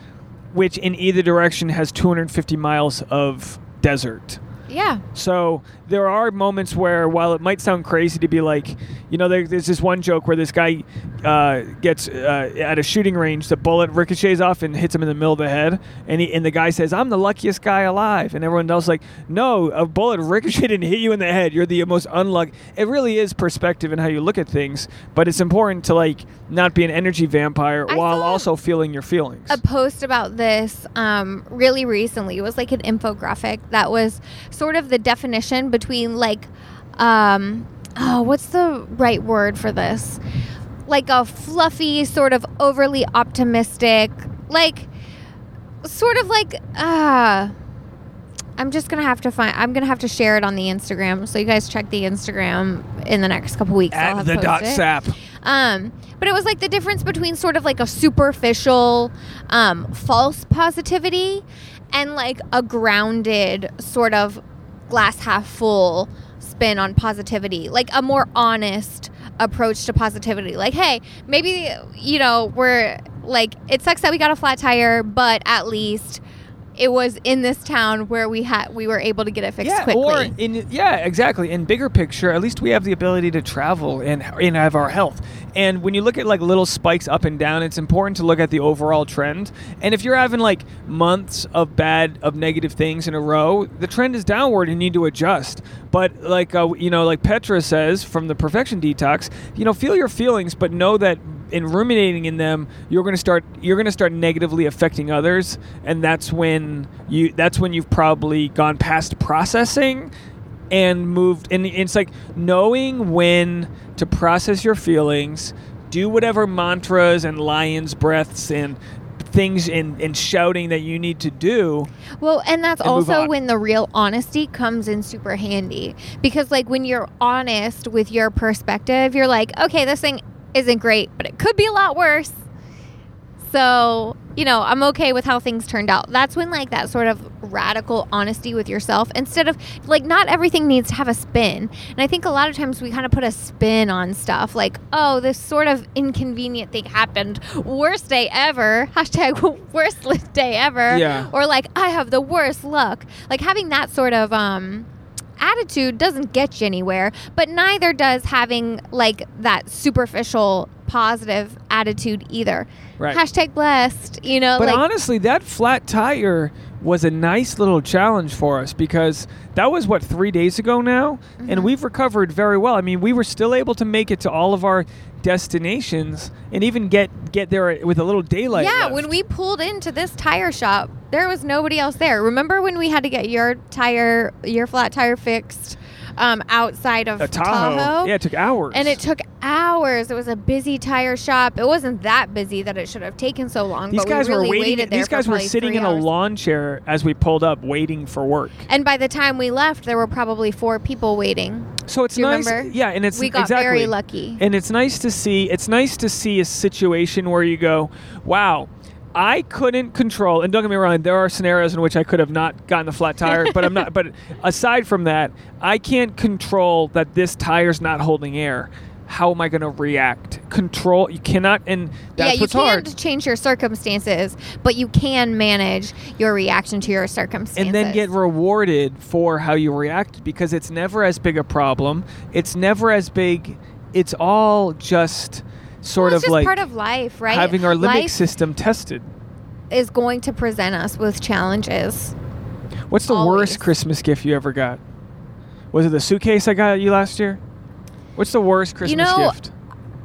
which in either direction has 250 miles of desert.
Yeah.
So there are moments where, while it might sound crazy to be like, you know, there, there's this one joke where this guy uh, gets uh, at a shooting range, the bullet ricochets off and hits him in the middle of the head, and he, and the guy says, "I'm the luckiest guy alive," and everyone else is like, "No, a bullet ricocheted <laughs> and hit you in the head. You're the most unlucky." It really is perspective and how you look at things, but it's important to like not be an energy vampire
I
while also feeling your feelings.
a post about this um, really recently. It was like an infographic that was sort of the definition between like, um, oh, what's the right word for this? Like a fluffy, sort of overly optimistic, like, sort of like, uh, I'm just gonna have to find. I'm gonna have to share it on the Instagram, so you guys check the Instagram in the next couple weeks.
At the dot sap.
Um, but it was like the difference between sort of like a superficial, um, false positivity and like a grounded sort of glass half full spin on positivity, like a more honest approach to positivity. Like, hey, maybe, you know, we're like it sucks that we got a flat tire, but at least it was in this town where we had we were able to get it fixed
yeah,
quickly.
or in yeah, exactly. In bigger picture, at least we have the ability to travel and and have our health. And when you look at like little spikes up and down, it's important to look at the overall trend. And if you're having like months of bad of negative things in a row, the trend is downward and you need to adjust. But like uh, you know, like Petra says from the Perfection Detox, you know, feel your feelings, but know that in ruminating in them, you're going to start you're going to start negatively affecting others, and that's when you that's when you've probably gone past processing and moved. And it's like knowing when to process your feelings, do whatever mantras and lion's breaths and things and, and shouting that you need to do.
Well, and that's
and
also when the real honesty comes in super handy. Because, like, when you're honest with your perspective, you're like, okay, this thing isn't great, but it could be a lot worse. So, you know, I'm okay with how things turned out. That's when, like, that sort of radical honesty with yourself, instead of, like, not everything needs to have a spin. And I think a lot of times we kind of put a spin on stuff, like, oh, this sort of inconvenient thing happened. Worst day ever. <laughs> Hashtag worst <laughs> day ever.
Yeah.
Or, like, I have the worst luck. Like, having that sort of, um, attitude doesn't get you anywhere, but neither does having like that superficial positive attitude either.
Right.
Hashtag blessed, you know,
But
like
honestly, that flat tire was a nice little challenge for us because that was what three days ago now,
Mm-hmm.
and we've recovered very well. I mean, we were still able to make it to all of our destinations and even get get there with a little daylight.
yeah,
left.
when we pulled into this tire shop, there was nobody else there. Remember when we had to get your tire, your flat tire fixed um, outside of
a Tahoe. Yeah, it took hours.
And it took hours. It was a busy tire shop. It wasn't that busy that it should have taken so long.
these
but
guys
we really
were waiting. These guys were sitting in a lawn chair as we pulled up, waiting for work.
And by the time we left, there were probably four people waiting.
So it's nice.
remember?
Yeah, and it's
we got
exactly.
very lucky.
And it's nice to see. It's nice to see a situation where you go, "Wow, I couldn't control." And don't get me wrong, there are scenarios in which I could have not gotten the flat tire, <laughs> but I'm not. But aside from that, I can't control that this tire's not holding air. How am I going to react? Control. You cannot, and that's
yeah, you
what's
can't change your circumstances, but you can manage your reaction to your circumstances.
and then get rewarded for how you react because it's never as big a problem. It's never as big. It's all just sort
well, it's
of
just
like
part of life, right?
having our limbic
life
system tested.
is going to present us with challenges.
What's the
Always.
worst Christmas gift you ever got? Was it the suitcase I got you last year? What's the worst Christmas you
know,
gift?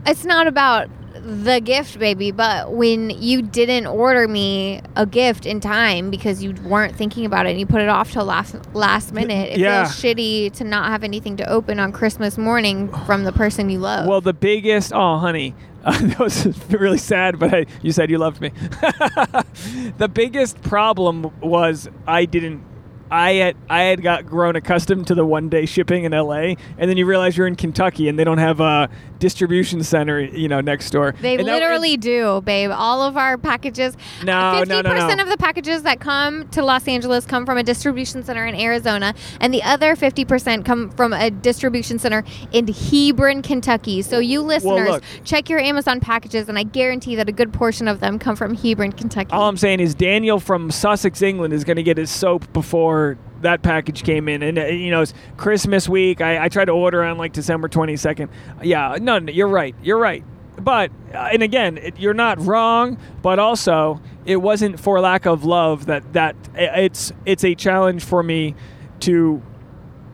It's not about the gift, baby, but when you didn't order me a gift in time because you weren't thinking about it and you put it off till last last minute, it
Yeah.
feels shitty to not have anything to open on Christmas morning from the person you love.
Well, the biggest. Oh, honey, uh, <laughs> that was <laughs> really sad. But I, you said you loved me. <laughs> the biggest problem was I didn't. I had I had got grown accustomed to the one day shipping in LA, and then you realize you're in Kentucky and they don't have a distribution center, you know, next door.
They
And that-
literally do, babe. All of our packages.
No, no, no, no.
percent of the packages that come to Los Angeles come from a distribution center in Arizona, and the other fifty percent come from a distribution center in Hebron, Kentucky. So you listeners,
look.
check your Amazon packages, and I guarantee that a good portion of them come from Hebron, Kentucky.
All I'm saying is Daniel from Sussex, England, is going to get his soap before that package came in, and uh, you know it's Christmas week. I, I tried to order on like December 22nd. Yeah, no, no, you're right. You're right. But uh, and again, it, you're not wrong. But also, it wasn't for lack of love that that it's it's a challenge for me to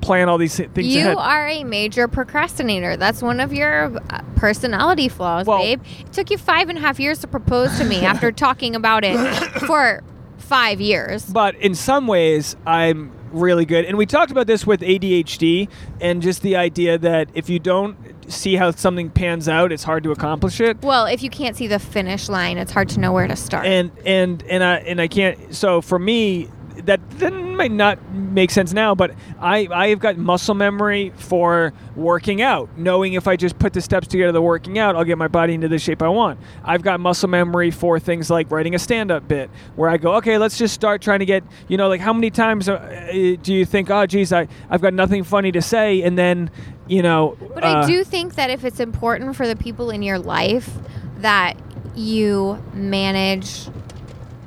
plan all these things
you
ahead.
are a major procrastinator. That's one of your uh, personality flaws,
Well-
babe. It took you five and a half years to propose to me after talking about it <coughs> for five years.
but in some ways i'm really good and we talked about this with adhd and just the idea that if you don't see how something pans out it's hard to accomplish it
Well, if you can't see the finish line, it's hard to know where to start.
and and and i and i can't so for me that, that might not make sense now but i i've got muscle memory for working out. Knowing if i just put the steps together the working out i'll get my body into the shape i want. I've got muscle memory for things like writing a stand-up bit where i go okay let's just start trying to get you know like how many times uh, do you think oh geez I, i've got nothing funny to say and then you know
but
uh,
I do think that if it's important for the people in your life that you manage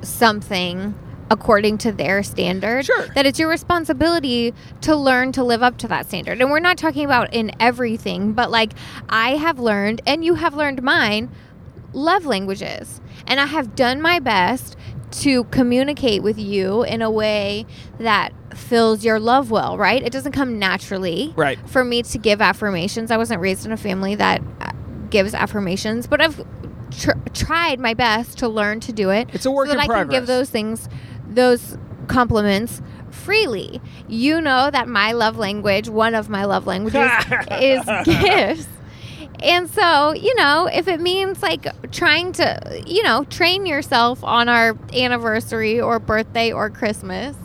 something according to their standard
Sure.
that it's your responsibility to learn to live up to that standard. And we're not talking about in everything but like i have learned and you have learned mine love languages. And i have done my best to communicate with you in a way that fills your love well right? It doesn't come naturally
Right.
for me to give affirmations. I wasn't raised in a family that uh, gives affirmations but i've tr- tried my best to learn to do it
It's a work
so that I can give those things, those compliments freely. You know that my love language, one of my love languages, <laughs> is gifts. And so, you know, if it means like trying to, you know, train yourself on our anniversary or birthday or Christmas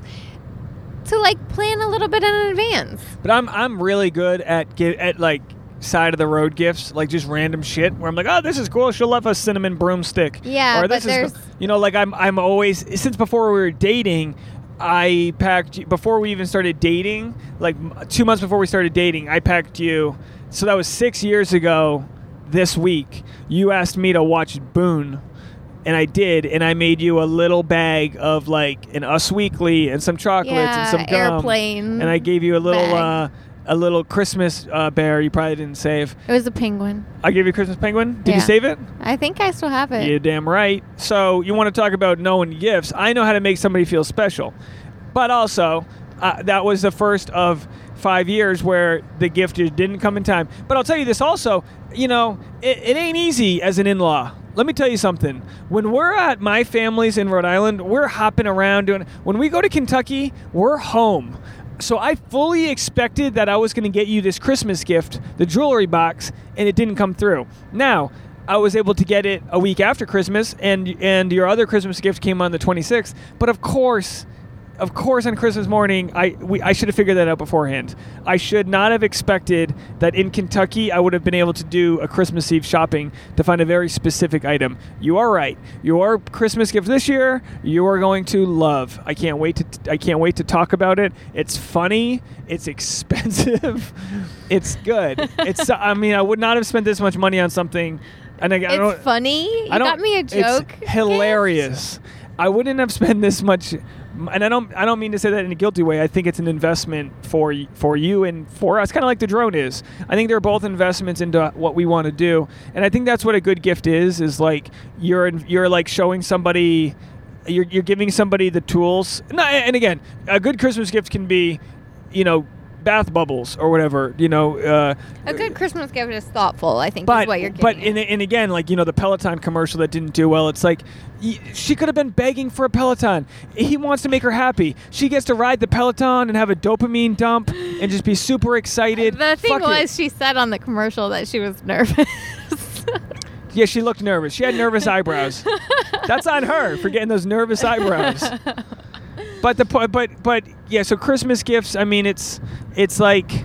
to like plan a little bit in advance.
But I'm I'm really good at gi- at like side of the road gifts, like just random shit where I'm like, oh, this is cool. She'll love a cinnamon broomstick.
Yeah,
or
but
is,
there's-
you know, like I'm I'm always since before we were dating. I packed before we even started dating, like two months before we started dating. I packed you, so that was six years ago. This week, you asked me to watch Boone, and I did, and I made you a little bag of like an Us Weekly and some chocolates and some gum,
airplane
and I gave you a little uh. A little Christmas uh, bear. You probably didn't save.
It was a penguin.
I gave you a Christmas penguin. Did you save it?
I think I still have it.
You're damn right. So you want to talk about knowing gifts? I know how to make somebody feel special, but also uh, that was the first of five years where the gift just didn't come in time. But I'll tell you this also. You know, it, it ain't easy as an in-law. Let me tell you something. When we're at my family's in Rhode Island, we're hopping around doing. When we go to Kentucky, we're home. So I fully expected that I was going to get you this Christmas gift, the jewelry box, and it didn't come through. Now, I was able to get it a week after Christmas, and and your other Christmas gift came on the 26th. But of course, of course, on Christmas morning, I we, I should have figured that out beforehand. I should not have expected that in Kentucky I would have been able to do a Christmas Eve shopping to find a very specific item. You are right. Your Christmas gift this year, you are going to love. I can't wait to I can't wait to talk about it. It's funny. It's <laughs> expensive. it's good. It's <laughs> I mean I would not have spent this much money on something. And I, I don't,
funny. You
I don't,
got me a joke.
It's hilarious. I wouldn't have spent this much, and I don't. I don't mean to say that in a guilty way. I think it's an investment for for you and for us, kind of like the drone is. I think they're both investments into what we want to do, and I think that's what a good gift is. Is like you're you're like showing somebody. You're, you're giving somebody the tools. And again, a good Christmas gift can be, you know, bath bubbles or whatever. You know, uh,
A good Christmas gift is thoughtful. I think
but
is what you're getting.
but and, and again, like you know, the Peloton commercial that didn't do well. It's like she could have been begging for a Peloton. He wants to make her happy. She gets to ride the Peloton and have a dopamine dump and just be super excited.
the thing
Fuck it.
was, she said on the commercial that she was nervous. <laughs>
yeah, she looked nervous. She had nervous <laughs> eyebrows. That's on her for getting those nervous eyebrows. <laughs> But the but but yeah, so Christmas gifts. I mean, it's it's like.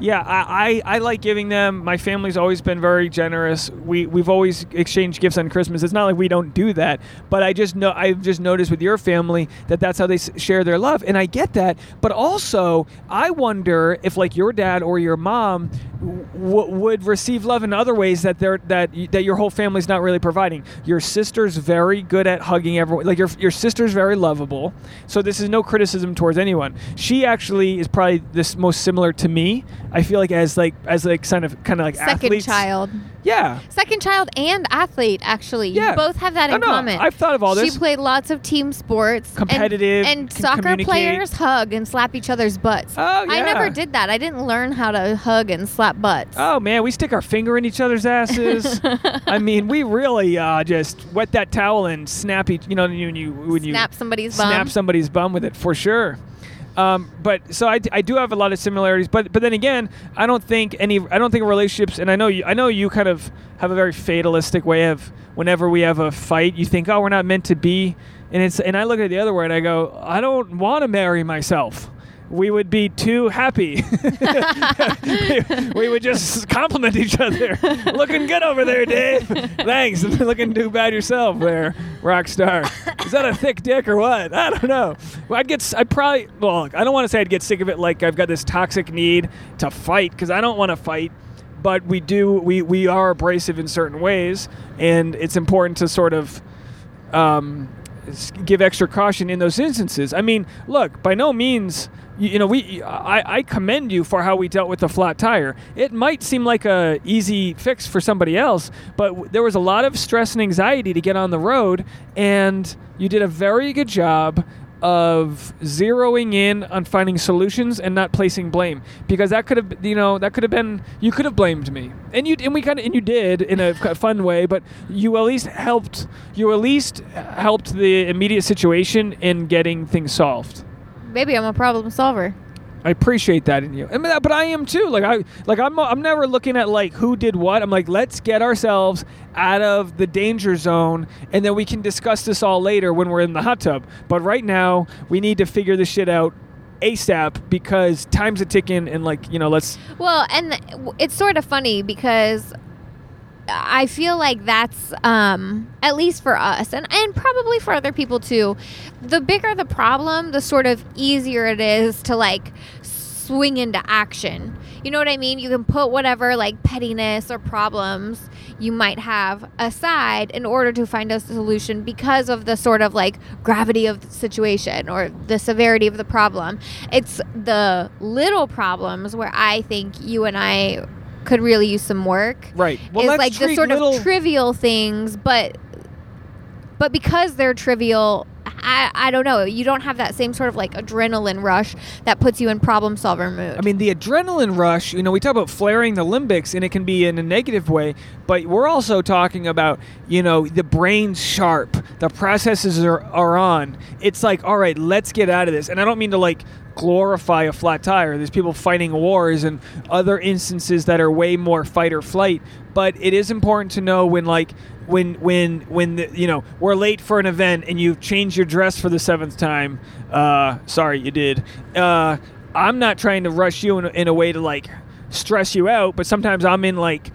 Yeah, I, I, I like giving them. My family's always been very generous. We we've always exchanged gifts on Christmas. It's not like we don't do that, but I just know I've just noticed with your family that that's how they share their love, and I get that. But also, I wonder if like your dad or your mom w- would receive love in other ways that they're that that your whole family's not really providing. Your sister's very good at hugging everyone. Like your your sister's very lovable. So this is no criticism towards anyone. She actually is probably this most similar to me. I feel like as like as like kind of kind of like
Second
athletes.
child.
Yeah.
Second child and athlete, actually.
Yeah.
You both have that in
no,
common.
I've thought of all this.
She played lots of team sports. and-
Competitive,
And,
can
soccer players hug and slap each other's butts.
Oh, yeah.
I never did that. I didn't learn how to hug and slap butts.
Oh man, we stick our finger in each other's asses. <laughs> I mean, we really uh, just wet that towel and snap each. You know, when you when you
Snap somebody's bum.
snap somebody's bum with it for sure. Um, but so I, I do have a lot of similarities, but but then again, I don't think any I don't think relationships, and I know you I know you kind of have a very fatalistic way of whenever we have a fight, you think oh we're not meant to be, and it's and I look at it the other way and I go I don't want to marry myself. We would be too happy. <laughs> we would just compliment each other. <laughs> Looking good over there, Dave. Thanks. <laughs> Looking too bad yourself there, rock star. Is that a thick dick or what? I don't know. Well, I'd get. I'd probably. Well, I don't want to say I'd get sick of it. Like I've got this toxic need to fight because I don't want to fight. but we do we we are abrasive in certain ways, and it's important to sort of. Um, give extra caution in those instances. I mean, look, by no means, you, know, we I, I commend you for how we dealt with the flat tire. It might seem like a easy fix for somebody else, but there was a lot of stress and anxiety to get on the road, and you did a very good job of zeroing in on finding solutions and not placing blame because that could have you know that could have been you could have blamed me and you and we kind of and you did in a fun way but you at least helped you at least helped the immediate situation in getting things solved
Maybe I'm a problem solver.
I appreciate that in you, I mean, but I am too. Like I, like I'm, I'm never looking at like who did what. I'm like, let's get ourselves out of the danger zone, and then we can discuss this all later when we're in the hot tub. But right now, we need to figure this shit out ASAP because time's a ticking, and like you know, let's.
Well, and it's sort of funny because I feel like that's um, at least for us, and and probably for other people too. The bigger the problem, the sort of easier it is to like swing into action. You know what I mean? You can put whatever like pettiness or problems you might have aside in order to find a solution because of the sort of like gravity of the situation or the severity of the problem. It's the little problems where I think you and I could really use some work.
Right. Well,
is like the sort
little-
of trivial things, but but because they're trivial, I, I don't know. You don't have that same sort of like adrenaline rush that puts you in problem solver mood.
I mean, the adrenaline rush, you know, we talk about flaring the limbics, and it can be in a negative way, but we're also talking about, you know, the brain's sharp, the processes are, are on. It's like, all right, let's get out of this. And I don't mean to like glorify a flat tire. There's people fighting wars and other instances that are way more fight or flight, but it is important to know when, like, when when when the, you know we're late for an event and you've changed your dress for the seventh time uh sorry you did. Uh i'm not trying to rush you in a, in a way to like stress you out but sometimes i'm in like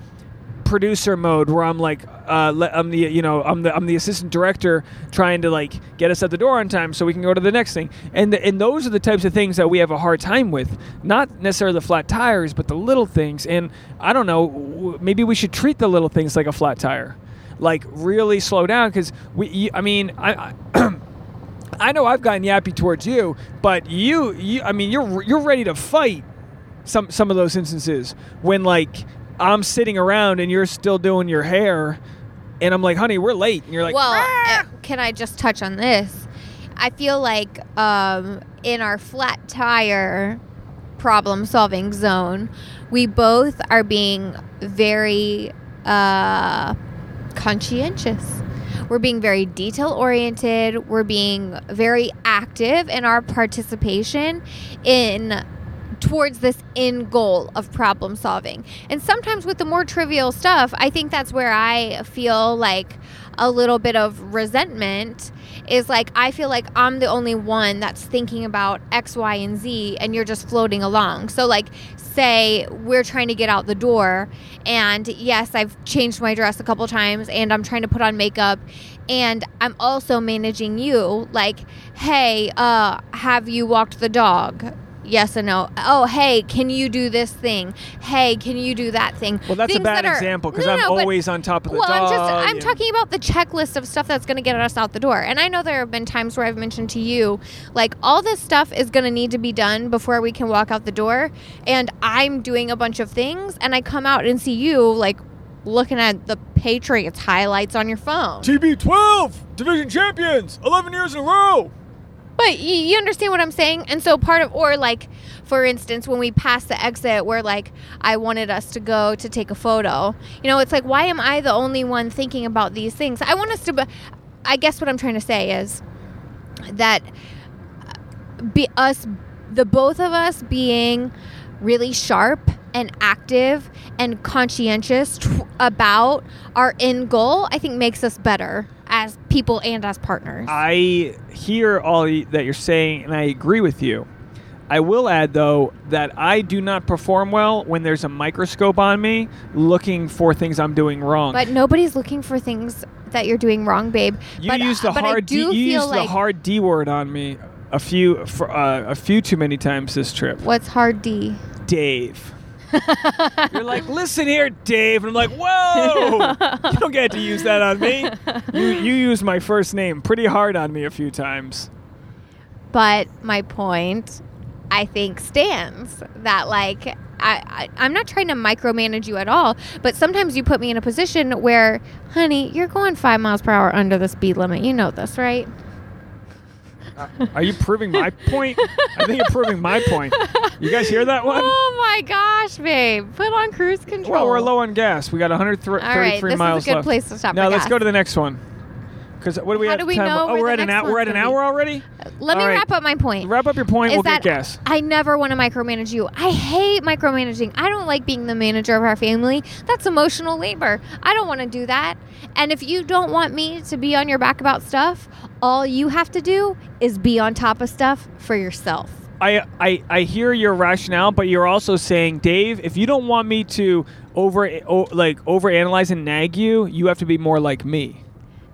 producer mode where i'm like uh i'm the you know i'm the i'm the assistant director trying to like get us at the door on time so we can go to the next thing. And the, and those are the types of things that we have a hard time with. Not necessarily the flat tires but the little things. And i don't know maybe we should treat the little things like a flat tire like really slow down because we i mean i, I <clears throat> I know I've gotten yappy towards you, but you, you, I mean, you're you're ready to fight some some of those instances when like I'm sitting around and you're still doing your hair, and I'm like, honey, we're late, and you're like,
well,
"Ah!"
uh, can I just touch on this? I feel like um, in our flat tire problem solving zone, we both are being very uh, conscientious. We're being very detail oriented. We're being very active in our participation in towards this end goal of problem solving. And sometimes with the more trivial stuff, I think that's where I feel like a little bit of resentment is like I feel like I'm the only one that's thinking about X, Y, and Z and you're just floating along. So like say we're trying to get out the door and yes, I've changed my dress a couple times and I'm trying to put on makeup and I'm also managing you like, "Hey, uh have you walked the dog?" Yes and no. Oh, hey, can you do this thing? Hey, can you do that thing?
well, that's a bad
that are-
example because
No,
I'm
no, but-
always on top of the
well,
dog.
I'm just I'm
and-
talking about the checklist of stuff that's going to get us out the door. And I know there have been times where I've mentioned to you like all this stuff is going to need to be done before we can walk out the door, and I'm doing a bunch of things and I come out and see you like looking at the Patriots highlights on your phone.
TB12 division champions, 11 years in a row.
But you, understand what I'm saying? And so part of, or like, for instance, when we passed the exit where like I wanted us to go to take a photo, you know, it's like, why am I the only one thinking about these things? I want us to, I guess what I'm trying to say is that uh, be us, the both of us being really sharp and active and conscientious t- about our end goal, I think makes us better as people and as partners.
I hear all that you're saying, and I agree with you. I will add, though, that I do not perform well when there's a microscope on me looking for things I'm doing wrong.
But nobody's looking for things that you're doing wrong, babe.
you
but,
used the
I
hard D, you used the hard D word on me a few for, uh, a few too many times this trip.
what's hard D?
Dave. You're like, listen here, Dave. And I'm like, whoa! <laughs> you don't get to use that on me. You, you used my first name pretty hard on me a few times.
But my point, I think, stands that like I, I I'm not trying to micromanage you at all, but sometimes you put me in a position where, honey, you're going five miles per hour under the speed limit. You know this, right?
Are you proving my point? I think you're proving my point. You guys hear that one?
Oh my gosh, babe! Put on cruise control.
Well, we're low on gas. We got 133
All right, this
miles
is a good
left.
place to stop.
Now
for
let's
gas.
go to the next one. Because what do we
How
have?
do we
time?
know
Oh,
where
we're
the
at an
next
hour. We're at
one's
an
gonna be?
hour already.
Let me
All right.
wrap up my point.
Wrap up your point.
is
we'll
that
get gas.
I never want to micromanage you. I hate micromanaging. I don't like being the manager of our family. That's emotional labor. I don't want to do that. And if you don't want me to be on your back about stuff, all you have to do is be on top of stuff for yourself.
I, I I hear your rationale, but you're also saying, Dave, if you don't want me to over o, like overanalyze and nag you, you have to be more like me.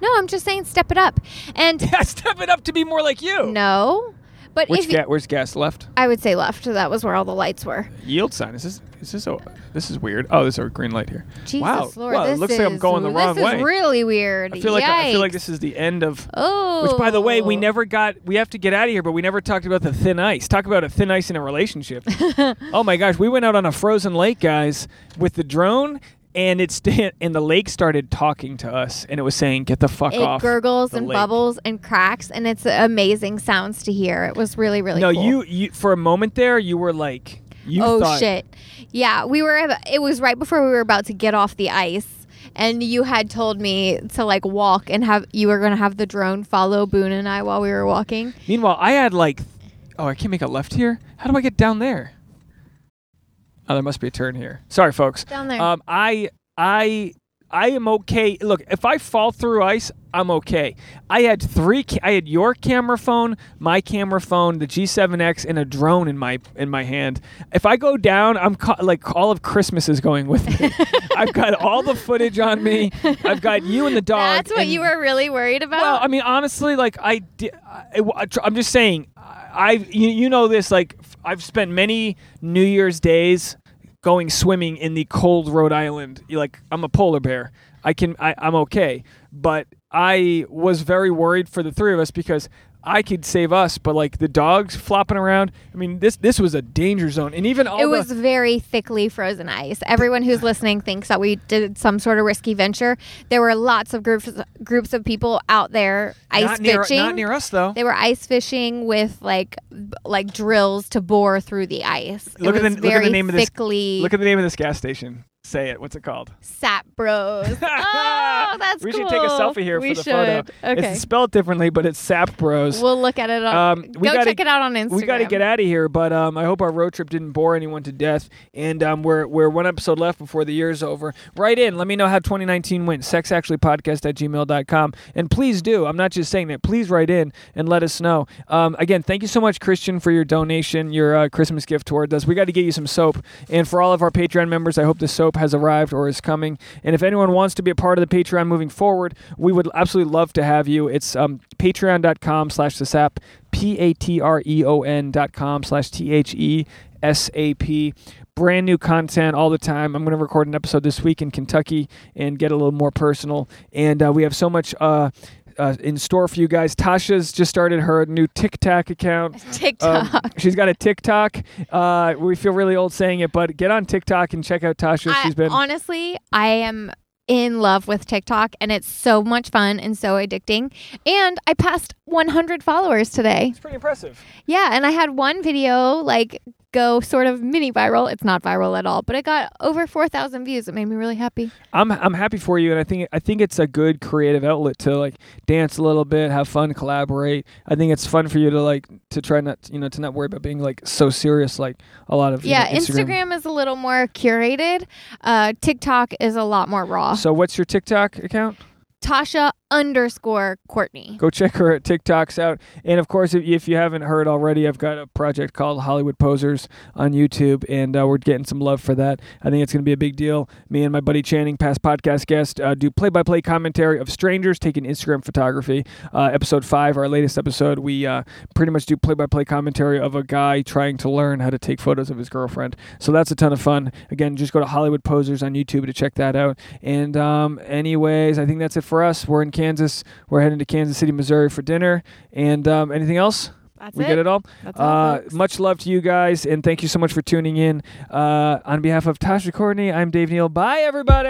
No, I'm just saying step it up. And <laughs>
Yeah, step it up to be more like you.
no, but
Which
if you,
ga- where's gas left?
I would say left. That was where all the lights were.
Yield sign. Is this is this a this is weird? Oh, there's a green light here.
Jesus
wow.
Lord,
wow,
this
it looks like I'm
is-
going the wrong
this
way.
is really weird.
I feel like I feel like
Yikes.
this is the end of.
Oh,
Which, by the way, we oh. never got. We have to get out of here, but we never talked about the thin ice. Talk about a thin ice in a relationship. <laughs> oh my gosh, we went out on a frozen lake, guys, with the drone, and it's <laughs> and the lake started talking to us, and it was saying, "Get the fuck
It
off."
gurgles and
lake."
bubbles and cracks, and it's amazing sounds to hear. It was really, really
No,
cool.
you you for a moment there, you were like, you
oh
thought,
shit! Yeah, we were. It was right before we were about to get off the ice, and you had told me to like walk and have you were going to have the drone follow Boone and I while we were walking.
Meanwhile, I had like, oh, I can't make a left here. How do I get down there? Oh, there must be a turn here. Sorry, folks.
Down there.
Um, I I I am okay. Look, if I fall through ice, I'm okay. I had three. Ca- I had your camera phone, my camera phone, the G7X, and a drone in my in my hand. If I go down, I'm ca- like all of Christmas is going with me. <laughs> I've got all the footage on me. I've got you and the dog.
That's what
and-
you were really worried about.
well, I mean, honestly, like I, di- I, am just saying, I, you, you know this. Like I've spent many New Year's days going swimming in the cold Rhode Island. Like I'm a polar bear. I can, I, I'm okay. But I was very worried for the three of us because I could save us, but like the dogs flopping around. I mean, this this was a danger zone, and even all
it was very thickly frozen ice. Everyone who's listening thinks that we did some sort of risky venture. There were lots of groups groups of people out there ice
not near,
fishing.
not near us though.
They were ice fishing with like like drills to bore through the ice.
Look at the- look at the name of this- Look at the name of this gas station. Say it. What's it called?
Sapp Bros. <laughs> oh, that's
we
cool.
should take a selfie here
we
for the
should.
photo.
Okay.
It's spelled differently, but it's Sapp Bros.
we'll look at it on.
Um, we
go
gotta-
check it out on Instagram.
we got to get out of here, but um, I hope our road trip didn't bore anyone to death. And um, we're we're one episode left before the year's over. Write in. Let me know how 2019 went. Sexactuallypodcast at gmail.com. And please do. I'm not just saying that. Please write in and let us know. Um, again, thank you so much, Christian, for your donation, your uh, Christmas gift toward us. We got to get you some soap. And for all of our Patreon members, I hope the soap has arrived or is coming. And if anyone wants to be a part of the Patreon moving forward, we would absolutely love to have you. It's um, patreon.com slash the sap, P-A-T-R-E-O-N dot com slash T-H-E-S-A-P. Brand new content all the time. I'm going to record an episode this week in Kentucky and get a little more personal. And uh, we have so much uh, uh, in store for you guys. Tasha's just started her new TikTok account. <laughs>
TikTok.
Um, she's got a TikTok. Uh, we feel really old saying it, but get on TikTok and check out Tasha.
I-
She's been
honestly, I am in love with TikTok, and it's so much fun and so addicting. And I passed 100 followers today.
it's pretty impressive.
Yeah, and I had one video like go sort of mini viral. It's not viral at all, but it got over 4,000 views. It made me really happy.
I'm I'm happy for you, and I think I think it's a good creative outlet to like dance a little bit, have fun, collaborate. I think it's fun for you to like to try not you know to not worry about being like so serious like a lot of
Yeah,
know,
Instagram. is a little more curated. Uh, TikTok is a lot more raw.
So what's your TikTok account?
Tasha underscore Courtney.
Go check her TikToks out. And of course, if, if you haven't heard already, I've got a project called Hollywood Posers on YouTube, and uh, we're getting some love for that. I think it's going to be a big deal. Me and my buddy Channing, past podcast guest, uh, do play by play commentary of strangers taking Instagram photography. Uh, episode five, our latest episode, we uh, pretty much do play by play commentary of a guy trying to learn how to take photos of his girlfriend. So that's a ton of fun. Again, just go to Hollywood Posers on YouTube to check that out. And, um, anyways, I think that's it for us. We're in Kansas. We're heading to Kansas City, Missouri for dinner. And um, anything else?
That's
we
it.
get it all.
That's all
uh, much love to you guys, and thank you so much for tuning in. Uh, on behalf of Tasha Courtney, I'm Dave Neal. Bye, everybody.